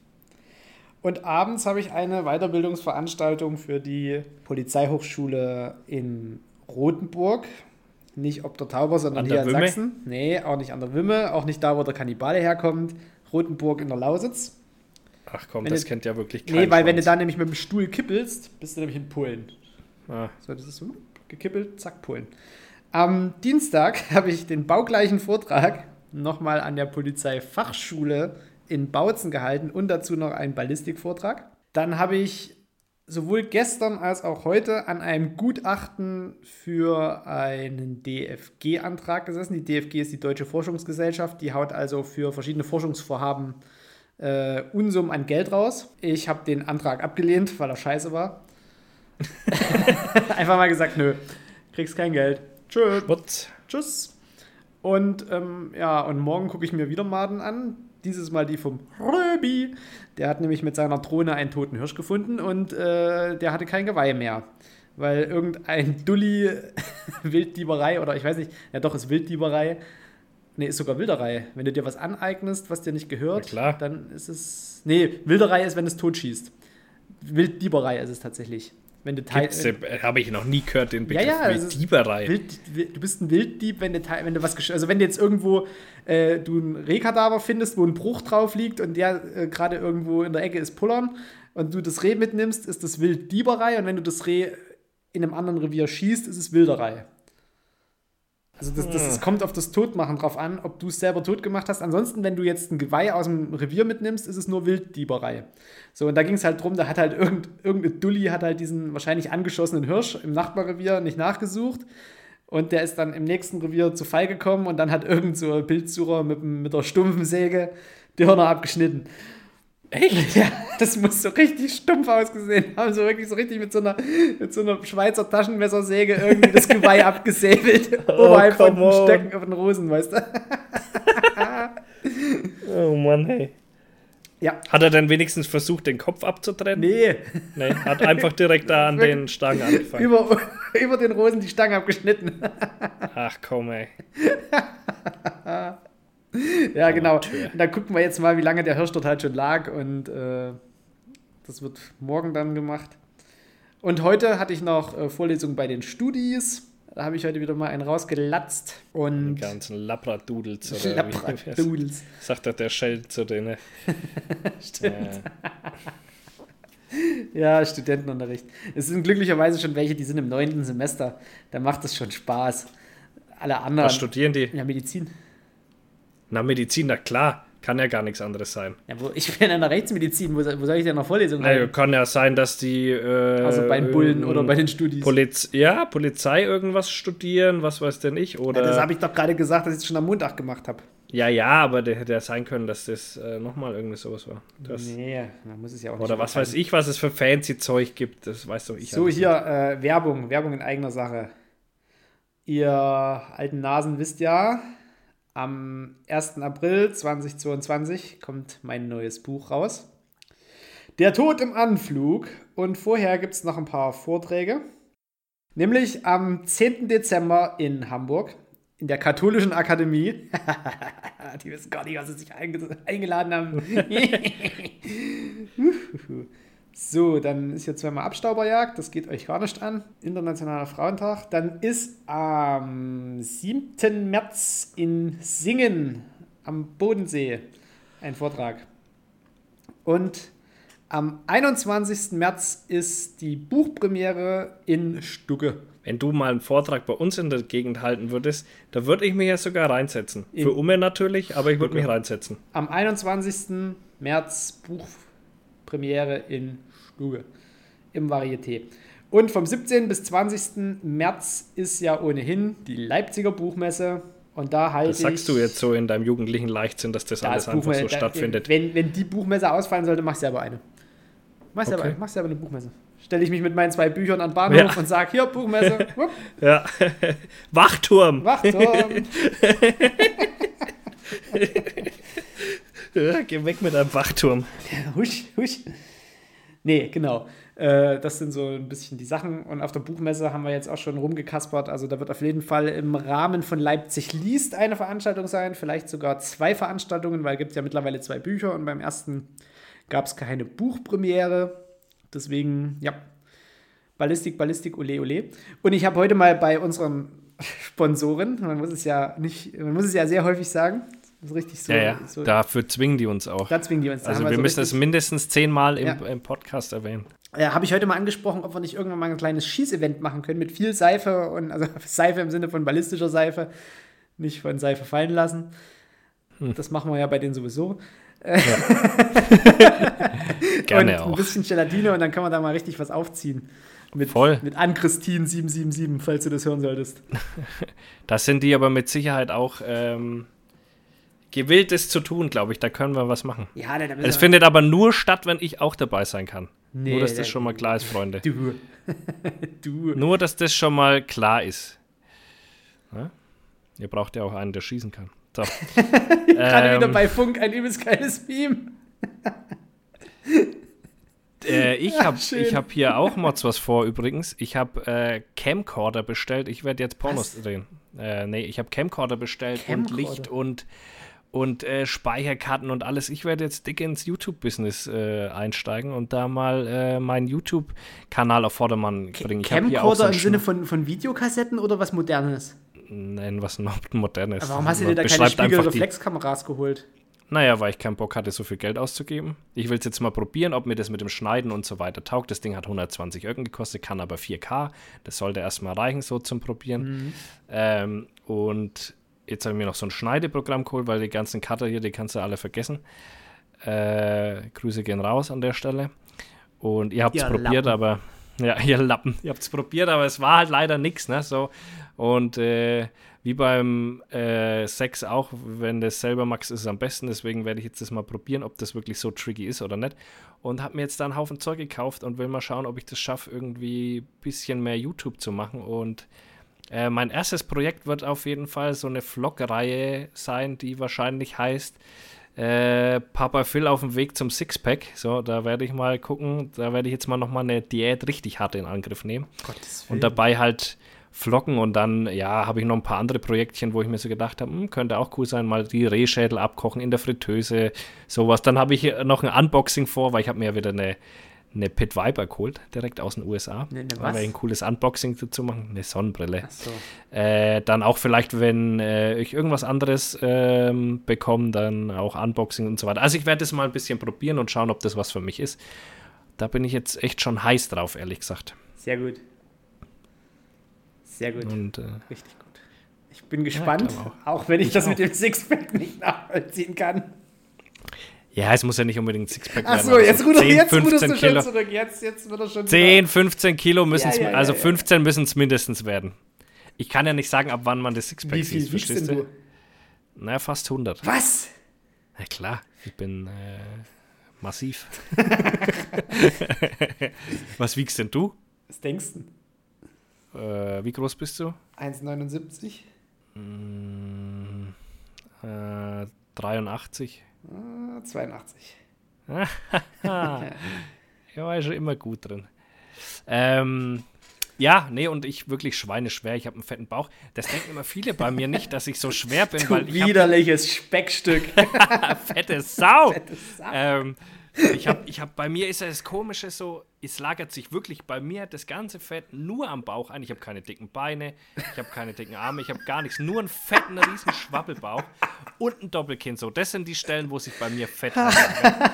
Speaker 2: Und abends habe ich eine Weiterbildungsveranstaltung für die Polizeihochschule in Rothenburg. Nicht ob der Tauber, sondern
Speaker 1: An
Speaker 2: hier in
Speaker 1: Wümme?
Speaker 2: Sachsen. Nee, auch nicht an der Wümme, auch nicht da, wo der Kannibale herkommt. Rothenburg in der Lausitz.
Speaker 1: Ach komm,
Speaker 2: Wenn
Speaker 1: das
Speaker 2: du-
Speaker 1: kennt ja wirklich kein
Speaker 2: Nee, weil wenn du
Speaker 1: Schwanz.
Speaker 2: da nämlich mit dem Stuhl kippelst, bist du nämlich in Polen.
Speaker 1: Ah,
Speaker 2: So, das ist so gekippelt, zack, Polen. Am Dienstag (laughs) habe ich den baugleichen Vortrag nochmal an der Polizeifachschule in Bautzen gehalten und dazu noch einen Ballistikvortrag. Dann habe ich sowohl gestern als auch heute an einem Gutachten für einen DFG-Antrag gesessen. Die DFG ist die Deutsche Forschungsgesellschaft, die haut also für verschiedene Forschungsvorhaben äh, Unsummen an Geld raus. Ich habe den Antrag abgelehnt, weil er scheiße war. (laughs) Einfach mal gesagt, nö, kriegst kein Geld. Tschö. Tschüss. Und ähm, ja, und morgen gucke ich mir wieder Maden an. Dieses Mal die vom Röbi. Der hat nämlich mit seiner Drohne einen toten Hirsch gefunden und äh, der hatte kein Geweih mehr. Weil irgendein Dulli (laughs) Wilddieberei oder ich weiß nicht, ja doch, ist Wilddieberei. Nee, ist sogar Wilderei. Wenn du dir was aneignest, was dir nicht gehört, dann ist es. Nee, Wilderei ist, wenn es totschießt. Wilddieberei ist es tatsächlich. Wenn du
Speaker 1: äh, Habe ich noch nie gehört, den Begriff
Speaker 2: ja, es
Speaker 1: wie
Speaker 2: ist-
Speaker 1: Dieberei.
Speaker 2: Wild, wild, du bist ein Wilddieb, wenn du, wenn du was also wenn du jetzt irgendwo äh, du ein Rehkadaver findest, wo ein Bruch drauf liegt und der äh, gerade irgendwo in der Ecke ist pullern und du das Reh mitnimmst, ist das Wilddieberei und wenn du das Reh in einem anderen Revier schießt, ist es Wilderei. Also das, das, das kommt auf das Totmachen drauf an, ob du es selber tot gemacht hast. Ansonsten, wenn du jetzt ein Geweih aus dem Revier mitnimmst, ist es nur Wilddieberei. So, und da ging es halt drum, da hat halt irgend, irgendein Dulli hat halt diesen wahrscheinlich angeschossenen Hirsch im Nachbarrevier nicht nachgesucht. Und der ist dann im nächsten Revier zu Fall gekommen und dann hat irgend so ein Bildsucher mit, mit der stumpfen Säge die Hörner abgeschnitten. Echt? (laughs) Ja, das muss so richtig stumpf ausgesehen haben. So wirklich so richtig mit so einer, mit so einer Schweizer Taschenmessersäge irgendwie das Geweih (laughs) abgesäbelt. oberhalb von den. Stöcken auf den Rosen, weißt du? (laughs)
Speaker 1: Oh Mann, hey.
Speaker 2: Ja.
Speaker 1: Hat er denn wenigstens versucht, den Kopf abzutrennen?
Speaker 2: Nee,
Speaker 1: Nee, hat einfach direkt da an den Stangen angefangen.
Speaker 2: über, über den Rosen die Stange abgeschnitten.
Speaker 1: Ach komm, ey. (laughs)
Speaker 2: Ja, genau. Und dann gucken wir jetzt mal, wie lange der Hirsch dort halt schon lag. Und äh, das wird morgen dann gemacht. Und heute hatte ich noch äh, Vorlesungen bei den Studis. Da habe ich heute wieder mal einen rausgelatzt.
Speaker 1: Die
Speaker 2: Und
Speaker 1: ganzen (laughs) Labradudels oder
Speaker 2: Labradoodles.
Speaker 1: sagt er der Shell zu denen. (laughs)
Speaker 2: Stimmt.
Speaker 1: Ja.
Speaker 2: Ja, Studentenunterricht. Es sind glücklicherweise schon welche, die sind im neunten Semester. Da macht es schon Spaß. Alle anderen.
Speaker 1: Was studieren die?
Speaker 2: ja, Medizin.
Speaker 1: Na, Medizin, na klar. Kann ja gar nichts anderes sein.
Speaker 2: Ja, wo, ich bin in der Rechtsmedizin. Wo, soll- wo soll ich denn noch Vorlesungen
Speaker 1: Naja,
Speaker 2: halten?
Speaker 1: kann ja sein, dass die. Äh,
Speaker 2: Also bei den Bullen oder bei den Studis.
Speaker 1: Poliz ja, Polizei irgendwas studieren, was weiß denn ich. Oder
Speaker 2: Ja, das habe ich doch gerade gesagt, dass ich es schon am Montag gemacht habe.
Speaker 1: ja, ja, aber der hätte ja sein können, dass das äh, nochmal irgendwie sowas war. Das,
Speaker 2: Nee, man muss es ja auch nicht.
Speaker 1: Oder was weiß ich, was es für fancy Zeug gibt. Das weiß doch ich.
Speaker 2: So, hier äh, Werbung, Werbung in eigener Sache. Ihr alten Nasen wisst ja, am 1. April 2022 kommt mein neues Buch raus. Der Tod im Anflug. Und vorher gibt es noch ein paar Vorträge. Nämlich am 10. Dezember in Hamburg in der Katholischen Akademie. (laughs) Die wissen gar nicht, was sie sich einge eingeladen haben. (laughs) So, dann ist hier zweimal Abstauberjagd, das geht euch gar nicht an. Internationaler Frauentag. Dann ist am 7. März in Singen am Bodensee ein Vortrag. Und am 21. März ist die Buchpremiere in Stugge.
Speaker 1: Wenn du mal einen Vortrag bei uns in der Gegend halten würdest, da würde ich mich ja sogar reinsetzen.
Speaker 2: In-
Speaker 1: Für Umme natürlich, aber ich würde mich reinsetzen.
Speaker 2: Am 21. März Buchpremiere in Stugge im Varieté. Und vom 17. bis 20. März ist ja ohnehin die Leipziger Buchmesse. Und da halte
Speaker 1: Das sagst du jetzt so in deinem jugendlichen Leichtsinn, dass das
Speaker 2: da
Speaker 1: alles einfach so
Speaker 2: da,
Speaker 1: stattfindet.
Speaker 2: Wenn, wenn die Buchmesse ausfallen sollte, mach selber eine. Mach selber,
Speaker 1: Okay.
Speaker 2: mach selber eine Buchmesse. stelle ich mich mit meinen zwei Büchern an den Bahnhof
Speaker 1: Ja.
Speaker 2: und sage, hier, Buchmesse, (laughs)
Speaker 1: Ja. (laughs) Wachturm.
Speaker 2: Wachturm. (laughs)
Speaker 1: Ja, geh weg mit deinem Wachturm. (laughs)
Speaker 2: husch, husch. Nee, genau. Äh, das sind so ein bisschen die Sachen. Und auf der Buchmesse haben wir jetzt auch schon rumgekaspert. Also da wird auf jeden Fall im Rahmen von Leipzig liest eine Veranstaltung sein. Vielleicht sogar zwei Veranstaltungen, weil es gibt ja mittlerweile zwei Bücher und beim ersten gab es keine Buchpremiere. Deswegen, ja, Ballistik, Ballistik, ole, ole. Und ich habe heute mal bei unseren (laughs) Sponsoren, man muss es ja nicht, man muss es ja sehr häufig sagen, richtig so.
Speaker 1: Ja, ja.
Speaker 2: so
Speaker 1: Dafür zwingen die uns auch.
Speaker 2: da zwingen die uns.
Speaker 1: Also
Speaker 2: haben
Speaker 1: wir
Speaker 2: so
Speaker 1: müssen es mindestens zehnmal im,
Speaker 2: Ja.
Speaker 1: im Podcast erwähnen.
Speaker 2: äh, habe ich heute mal angesprochen, ob wir nicht irgendwann mal ein kleines Schießevent machen können mit viel Seife und also (laughs) Seife im Sinne von ballistischer Seife, nicht von Seife fallen lassen.
Speaker 1: Hm.
Speaker 2: Das machen wir ja bei denen sowieso. (laughs) (laughs)
Speaker 1: Gerne
Speaker 2: und
Speaker 1: auch.
Speaker 2: ein bisschen Gelatine und dann kann man da mal richtig was aufziehen. Mit,
Speaker 1: Voll.
Speaker 2: Mit Ann-Christine 777, falls du das hören solltest.
Speaker 1: Das sind die aber mit Sicherheit auch ähm, gewillt, es zu tun, glaube ich. Da können wir was machen.
Speaker 2: Ja, da, da müssen
Speaker 1: Es findet aber nur statt, wenn ich auch dabei sein kann.
Speaker 2: Nee,
Speaker 1: nur, dass
Speaker 2: da-
Speaker 1: das schon mal klar ist, Freunde.
Speaker 2: Du. (laughs) du.
Speaker 1: Nur, dass das schon mal klar ist. Ja? Ihr braucht ja auch einen, der schießen kann. So. (laughs)
Speaker 2: Gerade wieder
Speaker 1: Ähm,
Speaker 2: bei Funk ein übelst geiles Meme. (laughs)
Speaker 1: Äh, ich habe hab hier auch Mods was vor übrigens. Ich habe äh, Camcorder bestellt. Ich werde jetzt Pornos
Speaker 2: Was?
Speaker 1: drehen. Äh, nee, ich habe Camcorder bestellt und
Speaker 2: Camcorder?
Speaker 1: Licht und, und äh, Speicherkarten und alles. Ich werde jetzt dick ins YouTube-Business äh, einsteigen und da mal äh, meinen YouTube-Kanal auf Vordermann bringen. Ich
Speaker 2: Camcorder im Sinne von, von Videokassetten oder was Modernes?
Speaker 1: Nein, was (laughs) modernes.
Speaker 2: Aber warum hast du dir da keine Spiegelreflexkameras geholt?
Speaker 1: Naja, weil ich keinen Bock hatte, so viel Geld auszugeben. Ich will es jetzt mal probieren, ob mir das mit dem Schneiden und so weiter taugt. Das Ding hat 120 Euro gekostet, kann aber 4K. Das sollte erstmal reichen, so zum Probieren. Ähm, und jetzt habe ich mir noch so ein Schneideprogramm geholt, weil die ganzen Cutter hier, die kannst du alle vergessen. Äh, Grüße gehen raus an der Stelle. Und ihr habt es probiert,
Speaker 2: Lappen.
Speaker 1: aber ja, (laughs) ihr Lappen, ihr habt es probiert, aber es war halt leider nichts, ne? So. Und äh, wie beim äh, Sex auch, wenn das selber magst, ist es am besten. Deswegen werde ich jetzt das mal probieren, ob das wirklich so tricky ist oder nicht. Und habe mir jetzt da einen Haufen Zeug gekauft und will mal schauen, ob ich das schaffe, irgendwie ein bisschen mehr YouTube zu machen. Und äh, mein erstes Projekt wird auf jeden Fall so eine Vlog-Reihe sein, die wahrscheinlich heißt äh, Papa Phil auf dem Weg zum Sixpack. So, da werde ich mal gucken. Da werde ich jetzt mal nochmal eine Diät richtig hart in Angriff nehmen. Und dabei halt vloggen und dann, ja, habe ich noch ein paar andere Projektchen, wo ich mir so gedacht habe, hm, könnte auch cool sein, mal die Rehschädel abkochen in der Fritteuse, sowas. Dann habe ich noch ein Unboxing vor, weil ich habe mir ja wieder eine, eine Pit Viper geholt, direkt aus den USA.
Speaker 2: Ne- ne was?
Speaker 1: ich ein cooles Unboxing dazu machen, eine Sonnenbrille.
Speaker 2: Achso.
Speaker 1: Äh, dann auch vielleicht, wenn äh, ich irgendwas anderes ähm, bekomme, dann auch Unboxing und so weiter. Also ich werde es mal ein bisschen probieren und schauen, ob das was für mich ist. Da bin ich jetzt echt schon heiß drauf, ehrlich gesagt.
Speaker 2: Sehr gut. Sehr gut.
Speaker 1: Und äh,
Speaker 2: Richtig gut. Ich bin gespannt,
Speaker 1: glaube
Speaker 2: auch. wenn ich,
Speaker 1: Ich
Speaker 2: das
Speaker 1: auch.
Speaker 2: mit dem Sixpack nicht nachvollziehen kann.
Speaker 1: Ja, es muss ja nicht unbedingt Sixpack
Speaker 2: Achso,
Speaker 1: aber
Speaker 2: jetzt,
Speaker 1: so
Speaker 2: ruder,
Speaker 1: 10,
Speaker 2: jetzt ruderst
Speaker 1: 15
Speaker 2: du
Speaker 1: Kilo.
Speaker 2: schon zurück. Jetzt, jetzt wird er schon
Speaker 1: 10, 15 Kilo müssen es,
Speaker 2: Ja, ja, ja,
Speaker 1: also
Speaker 2: ja.
Speaker 1: 15 müssen es mindestens werden. Ich kann ja nicht sagen, ab wann man das Sixpack
Speaker 2: Wie viel
Speaker 1: sieht,
Speaker 2: wiegst
Speaker 1: verstehst du?
Speaker 2: du?
Speaker 1: Naja, fast 100.
Speaker 2: Was?
Speaker 1: Na klar, ich bin äh, massiv. (laughs) Was wiegst denn du?
Speaker 2: Was denkst du?
Speaker 1: Äh, wie groß bist du?
Speaker 2: 1,79?
Speaker 1: Mm, äh, 83.
Speaker 2: Ah, 82.
Speaker 1: Ich (laughs) war ja schon immer gut drin. Ähm, ja, nee, und ich wirklich schweineschwer. Ich habe einen fetten Bauch. Das denken immer viele bei mir nicht, dass ich so schwer bin, (laughs)
Speaker 2: Du
Speaker 1: weil ich
Speaker 2: widerliches Speckstück. (laughs)
Speaker 1: fette Sau.
Speaker 2: Sau.
Speaker 1: ähm, ich habe, ich hab, bei mir ist ja das Komische so, es lagert sich wirklich bei mir das ganze Fett nur am Bauch ein. Ich habe keine dicken Beine, ich habe keine dicken Arme, ich habe gar nichts, nur einen fetten, riesen Schwabbelbauch und ein Doppelkinn. So, das sind die Stellen, wo sich bei mir Fett (laughs) anlagert.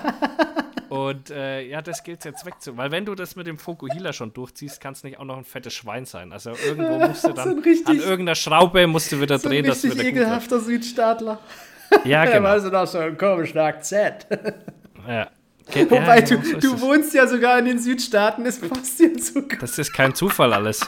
Speaker 1: Und äh, ja, das gilt jetzt wegzu. Weil wenn du das mit dem Fokuhila schon durchziehst, kann es nicht auch noch ein fettes Schwein sein. Also irgendwo (laughs) musst du dann
Speaker 2: So ein richtig-
Speaker 1: an irgendeiner Schraube musst du wieder
Speaker 2: So ein
Speaker 1: drehen, dass wieder gut wird.
Speaker 2: ekelhafter Südstaatler.
Speaker 1: Ja, (laughs) genau.
Speaker 2: war so noch so einen komischen Akzent.
Speaker 1: Ja. Ge-
Speaker 2: Wobei
Speaker 1: ja,
Speaker 2: du,
Speaker 1: so
Speaker 2: du wohnst ja sogar in den Südstaaten, es passt dir so gut.
Speaker 1: Das ist kein Zufall alles.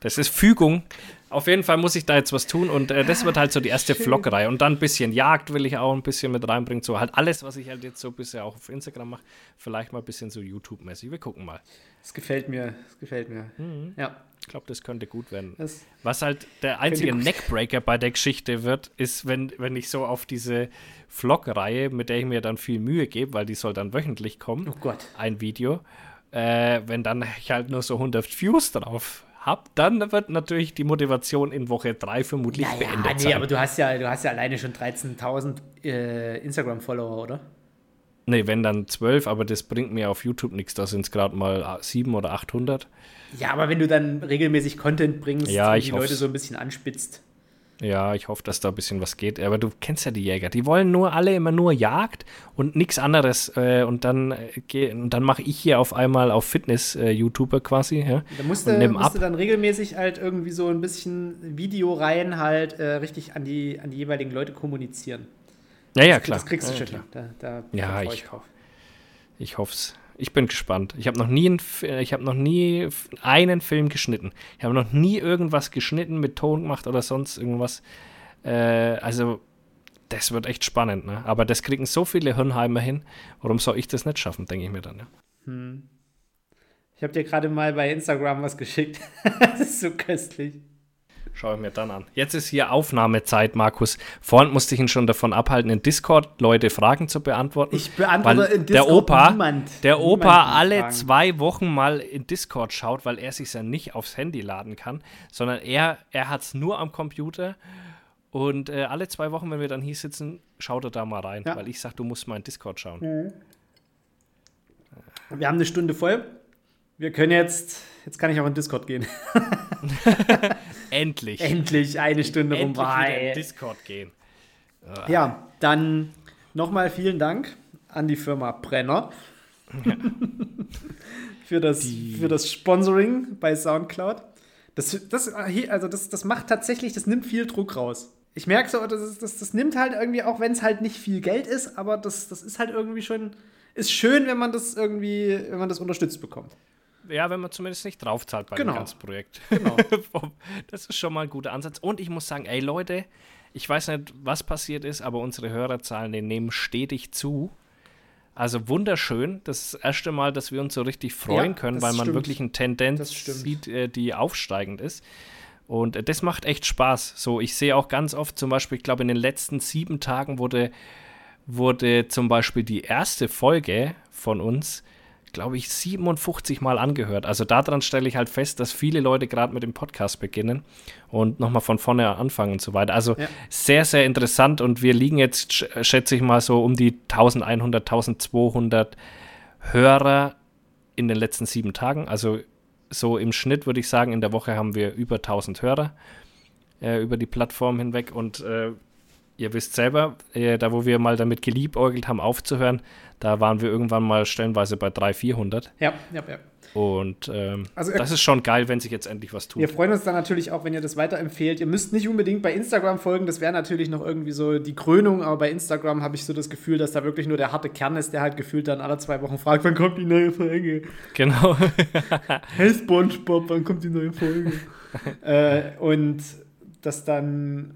Speaker 1: Das ist Fügung Auf jeden Fall muss ich da jetzt was tun und äh, das wird halt so die erste Vloggerei. Und dann ein bisschen Jagd will ich auch ein bisschen mit reinbringen. So halt alles, was ich halt jetzt so bisher auch auf Instagram mache. Vielleicht mal ein bisschen so YouTube-mäßig. Wir gucken mal.
Speaker 2: Das gefällt mir. Das gefällt mir.
Speaker 1: Mhm.
Speaker 2: Ja.
Speaker 1: Ich glaube, das könnte gut werden.
Speaker 2: Das
Speaker 1: Was halt der einzige Neckbreaker bei der Geschichte wird, ist, wenn, wenn ich so auf diese Vlog-Reihe, mit der ich mir dann viel Mühe gebe, weil die soll dann wöchentlich kommen,
Speaker 2: oh Gott.
Speaker 1: ein Video, äh, wenn dann ich halt nur so 100 Views drauf habe, dann wird natürlich die Motivation in Woche 3 vermutlich
Speaker 2: Naja,
Speaker 1: beendet
Speaker 2: nee,
Speaker 1: sein.
Speaker 2: aber du hast ja, du hast ja alleine schon 13.000 äh, Instagram-Follower, oder?
Speaker 1: Nee, wenn dann 12, aber das bringt mir auf YouTube nichts, da sind es gerade mal 7 oder 800.
Speaker 2: Ja, aber wenn du dann regelmäßig Content bringst
Speaker 1: Ja,
Speaker 2: und die Leute so ein bisschen anspitzt.
Speaker 1: Ja, ich hoffe, dass da ein bisschen was geht. Aber du kennst ja die Jäger. Die wollen nur alle immer nur Jagd und nichts anderes. Äh, und dann, äh, und dann mache ich hier auf einmal auf Fitness-YouTuber quasi. Ja?
Speaker 2: Da musst du, musst
Speaker 1: ab.
Speaker 2: du dann regelmäßig halt irgendwie so ein bisschen Videoreihen halt äh, richtig an die, an die jeweiligen Leute kommunizieren.
Speaker 1: Ja, ja, klar.
Speaker 2: Das kriegst du
Speaker 1: ja,
Speaker 2: schon. Da, da,
Speaker 1: Ja, ich-. Ich hoffe es. Ich bin gespannt. Ich habe noch nie einen, ich habe noch nie einen Film geschnitten. Ich habe noch nie irgendwas geschnitten, mit Ton gemacht oder sonst irgendwas. Äh, also, das wird echt spannend, ne? Aber das kriegen so viele Hirnheimer hin. Warum soll ich das nicht schaffen, denke ich mir dann, ja.
Speaker 2: Ich habe dir gerade mal bei Instagram was geschickt. (laughs) das ist so köstlich.
Speaker 1: Schaue ich mir dann an. Jetzt ist hier Aufnahmezeit, Markus. Vorhin musste ich ihn schon davon abhalten, in Discord Leute Fragen zu beantworten.
Speaker 2: Ich beantworte
Speaker 1: weil
Speaker 2: in Discord
Speaker 1: der Opa,
Speaker 2: niemand.
Speaker 1: der
Speaker 2: Niemand
Speaker 1: Opa
Speaker 2: kann
Speaker 1: alle
Speaker 2: fragen.
Speaker 1: zwei Wochen mal in Discord schaut, weil er sich ja nicht aufs Handy laden kann, sondern er, er hat es nur am Computer. Und äh, alle zwei Wochen, wenn wir dann hier sitzen, schaut er da mal rein,
Speaker 2: Ja.
Speaker 1: weil ich sage, du musst mal in Discord schauen.
Speaker 2: Wir haben eine Stunde voll. Wir können jetzt, jetzt kann ich auch in Discord gehen. (laughs)
Speaker 1: Endlich.
Speaker 2: Endlich eine Stunde rum.
Speaker 1: Endlich in
Speaker 2: Bye.
Speaker 1: Discord gehen.
Speaker 2: Ja, dann nochmal vielen Dank an die Firma Brenner für, das, für das Sponsoring bei Soundcloud. Das, das, also das, das macht tatsächlich, das nimmt viel Druck raus. Ich merke so, das, das, das nimmt halt irgendwie, auch wenn es halt nicht viel Geld ist, aber das, das ist halt irgendwie schon, ist schön, wenn man das irgendwie, wenn man das unterstützt bekommt.
Speaker 1: Ja, wenn man zumindest nicht draufzahlt bei
Speaker 2: Genau.
Speaker 1: dem ganzen Projekt.
Speaker 2: Genau. (laughs)
Speaker 1: das ist schon mal ein guter Ansatz. Und ich muss sagen, ey Leute, ich weiß nicht, was passiert ist, aber unsere Hörerzahlen, die nehmen stetig zu. Also wunderschön. Das ist das erste Mal, dass wir uns so richtig freuen
Speaker 2: Ja,
Speaker 1: können, weil man
Speaker 2: stimmt.
Speaker 1: wirklich eine Tendenz sieht, äh, die aufsteigend ist. Und äh, das macht echt Spaß. So, ich sehe auch ganz oft zum Beispiel, ich glaube, in den letzten sieben Tagen wurde, wurde zum Beispiel die erste Folge von uns, glaube ich, 57 Mal angehört. Also daran stelle ich halt fest, dass viele Leute gerade mit dem Podcast beginnen und nochmal von vorne anfangen und so weiter. Also
Speaker 2: Ja.
Speaker 1: sehr, sehr interessant und wir liegen jetzt, sch- schätze ich mal, so um die 1100, 1200 Hörer in den letzten sieben Tagen. Also so im Schnitt würde ich sagen, in der Woche haben wir über 1000 Hörer äh, über die Plattform hinweg und äh, ihr wisst selber, äh, da wo wir mal damit geliebäugelt haben aufzuhören, da waren wir irgendwann mal stellenweise bei 300, 400
Speaker 2: Ja, ja, ja.
Speaker 1: und ähm,
Speaker 2: Also, äh,
Speaker 1: das ist schon geil, wenn sich jetzt endlich was tut.
Speaker 2: Wir freuen uns dann natürlich auch, wenn ihr das weiterempfehlt. Ihr müsst nicht unbedingt bei Instagram folgen, das wäre natürlich noch irgendwie so die Krönung, aber bei Instagram habe ich so das Gefühl, dass da wirklich nur der harte Kern ist, der halt gefühlt dann alle zwei Wochen fragt, wann kommt die neue Folge?
Speaker 1: Genau. (laughs)
Speaker 2: Hey Spongebob, wann kommt die neue Folge? (laughs) äh, und dass dann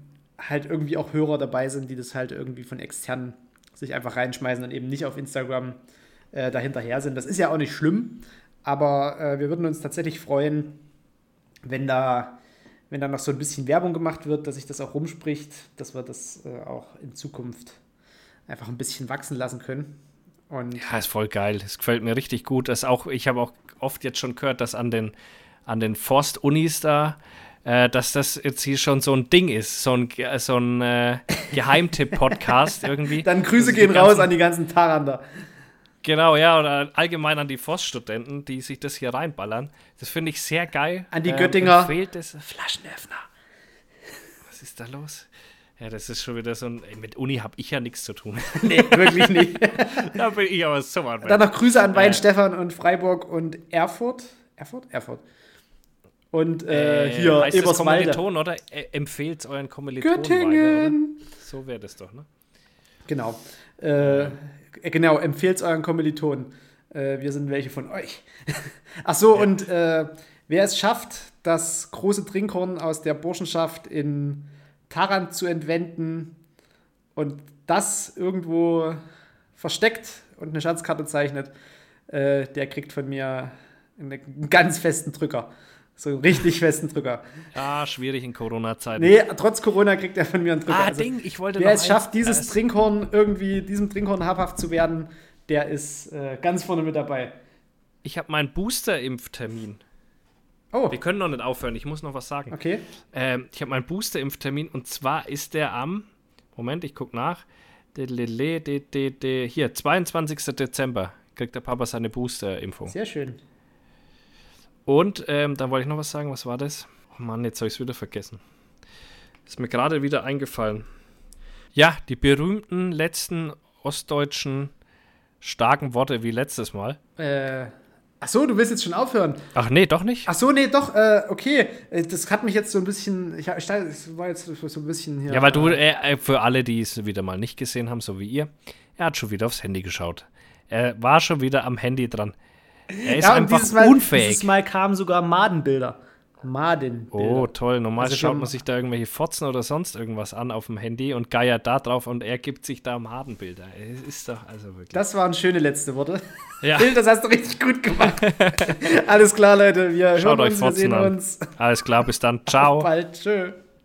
Speaker 2: halt irgendwie auch Hörer dabei sind, die das halt irgendwie von extern sich einfach reinschmeißen und eben nicht auf Instagram äh, dahinterher sind. Das ist ja auch nicht schlimm, aber äh, wir würden uns tatsächlich freuen, wenn da, wenn da noch so ein bisschen Werbung gemacht wird, dass sich das auch rumspricht, dass wir das äh, auch in Zukunft einfach ein bisschen wachsen lassen können. Und
Speaker 1: Ja, ist voll geil. Es gefällt mir richtig gut. Das auch, ich habe auch oft jetzt schon gehört, dass an den, an den Forst-Unis da, äh, dass das jetzt hier schon so ein Ding ist, so ein, so ein äh, Geheimtipp-Podcast (laughs) irgendwie.
Speaker 2: dann Grüße
Speaker 1: Also
Speaker 2: gehen raus an die ganzen Tarander.
Speaker 1: Genau, ja, oder allgemein an die Forststudenten, die sich das hier reinballern. Das finde ich sehr geil.
Speaker 2: An die
Speaker 1: Ähm,
Speaker 2: Göttinger.
Speaker 1: Empfehlt es. Flaschenöffner. Was ist da los? Ja, das ist schon wieder so ein. Ey, mit Uni habe ich ja nichts zu tun. (laughs)
Speaker 2: Nee, wirklich nicht. (laughs)
Speaker 1: da bin ich aber so weit.
Speaker 2: Dann noch Grüße an
Speaker 1: Äh.
Speaker 2: Weinstefan und Freiburg und Erfurt. Erfurt? Erfurt. Und äh, hier
Speaker 1: heißt das
Speaker 2: Eberswalde.
Speaker 1: Kommiliton, oder? Äh, Empfehlt euren Kommilitonen weiter,
Speaker 2: Göttingen.
Speaker 1: oder? So wäre das doch, ne?
Speaker 2: Genau. Äh, genau, empfehlt euren Kommilitonen. Äh, wir sind welche von euch. (laughs) Ach so, und äh, wer es schafft, das große Trinkhorn aus der Burschenschaft in Tarant zu entwenden und das irgendwo versteckt und eine Schatzkarte zeichnet, äh, der kriegt von mir einen ganz festen Drücker. So einen richtig festen Drücker.
Speaker 1: Ah, schwierig in Corona-Zeiten.
Speaker 2: Nee, trotz Corona kriegt er von mir einen Drücker.
Speaker 1: Ah, also, Ding, ich wollte
Speaker 2: Wer es schafft, dieses äh, Trinkhorn irgendwie, diesem Trinkhorn habhaft zu werden, der ist äh, ganz vorne mit dabei.
Speaker 1: Ich habe meinen Booster-Impftermin. Oh. Wir können noch nicht aufhören, ich muss noch was sagen.
Speaker 2: Okay.
Speaker 1: Ähm, ich habe meinen Booster-Impftermin und zwar ist der am, Moment, ich gucke nach. Hier, 22. Dezember kriegt der Papa seine Booster-Impfung.
Speaker 2: Sehr schön.
Speaker 1: Und ähm, dann wollte ich noch was sagen. Was war das? Oh Mann, jetzt habe ich es wieder vergessen. Ist mir gerade wieder eingefallen. Ja, die berühmten letzten ostdeutschen starken Worte wie letztes Mal.
Speaker 2: Äh, ach so, du willst jetzt schon aufhören?
Speaker 1: Ach nee, doch nicht.
Speaker 2: Ach so, nee, doch, äh, okay. Äh, das hat mich jetzt so ein bisschen, ich, ich war jetzt so ein bisschen hier.
Speaker 1: Ja, weil du, äh, für alle, die es wieder mal nicht gesehen haben, so wie ihr, er hat schon wieder aufs Handy geschaut. Er war schon wieder am Handy dran. Er ist ja, einfach
Speaker 2: dieses Mal,
Speaker 1: unfähig.
Speaker 2: Dieses Mal kamen sogar Madenbilder. Madenbilder.
Speaker 1: Oh, toll. Normal also schaut man sich da irgendwelche Fotzen oder sonst irgendwas an auf dem Handy und geiert da drauf und er gibt sich da Madenbilder. Ist doch also wirklich.
Speaker 2: Das waren schöne letzte Worte. Ja. Bild, das hast du richtig gut gemacht. Alles klar, Leute. Wir
Speaker 1: Schaut
Speaker 2: hören
Speaker 1: euch
Speaker 2: uns,
Speaker 1: Fotzen
Speaker 2: wir sehen
Speaker 1: an.
Speaker 2: uns.
Speaker 1: Alles klar, bis dann. Ciao.
Speaker 2: Auf bald. Tschö.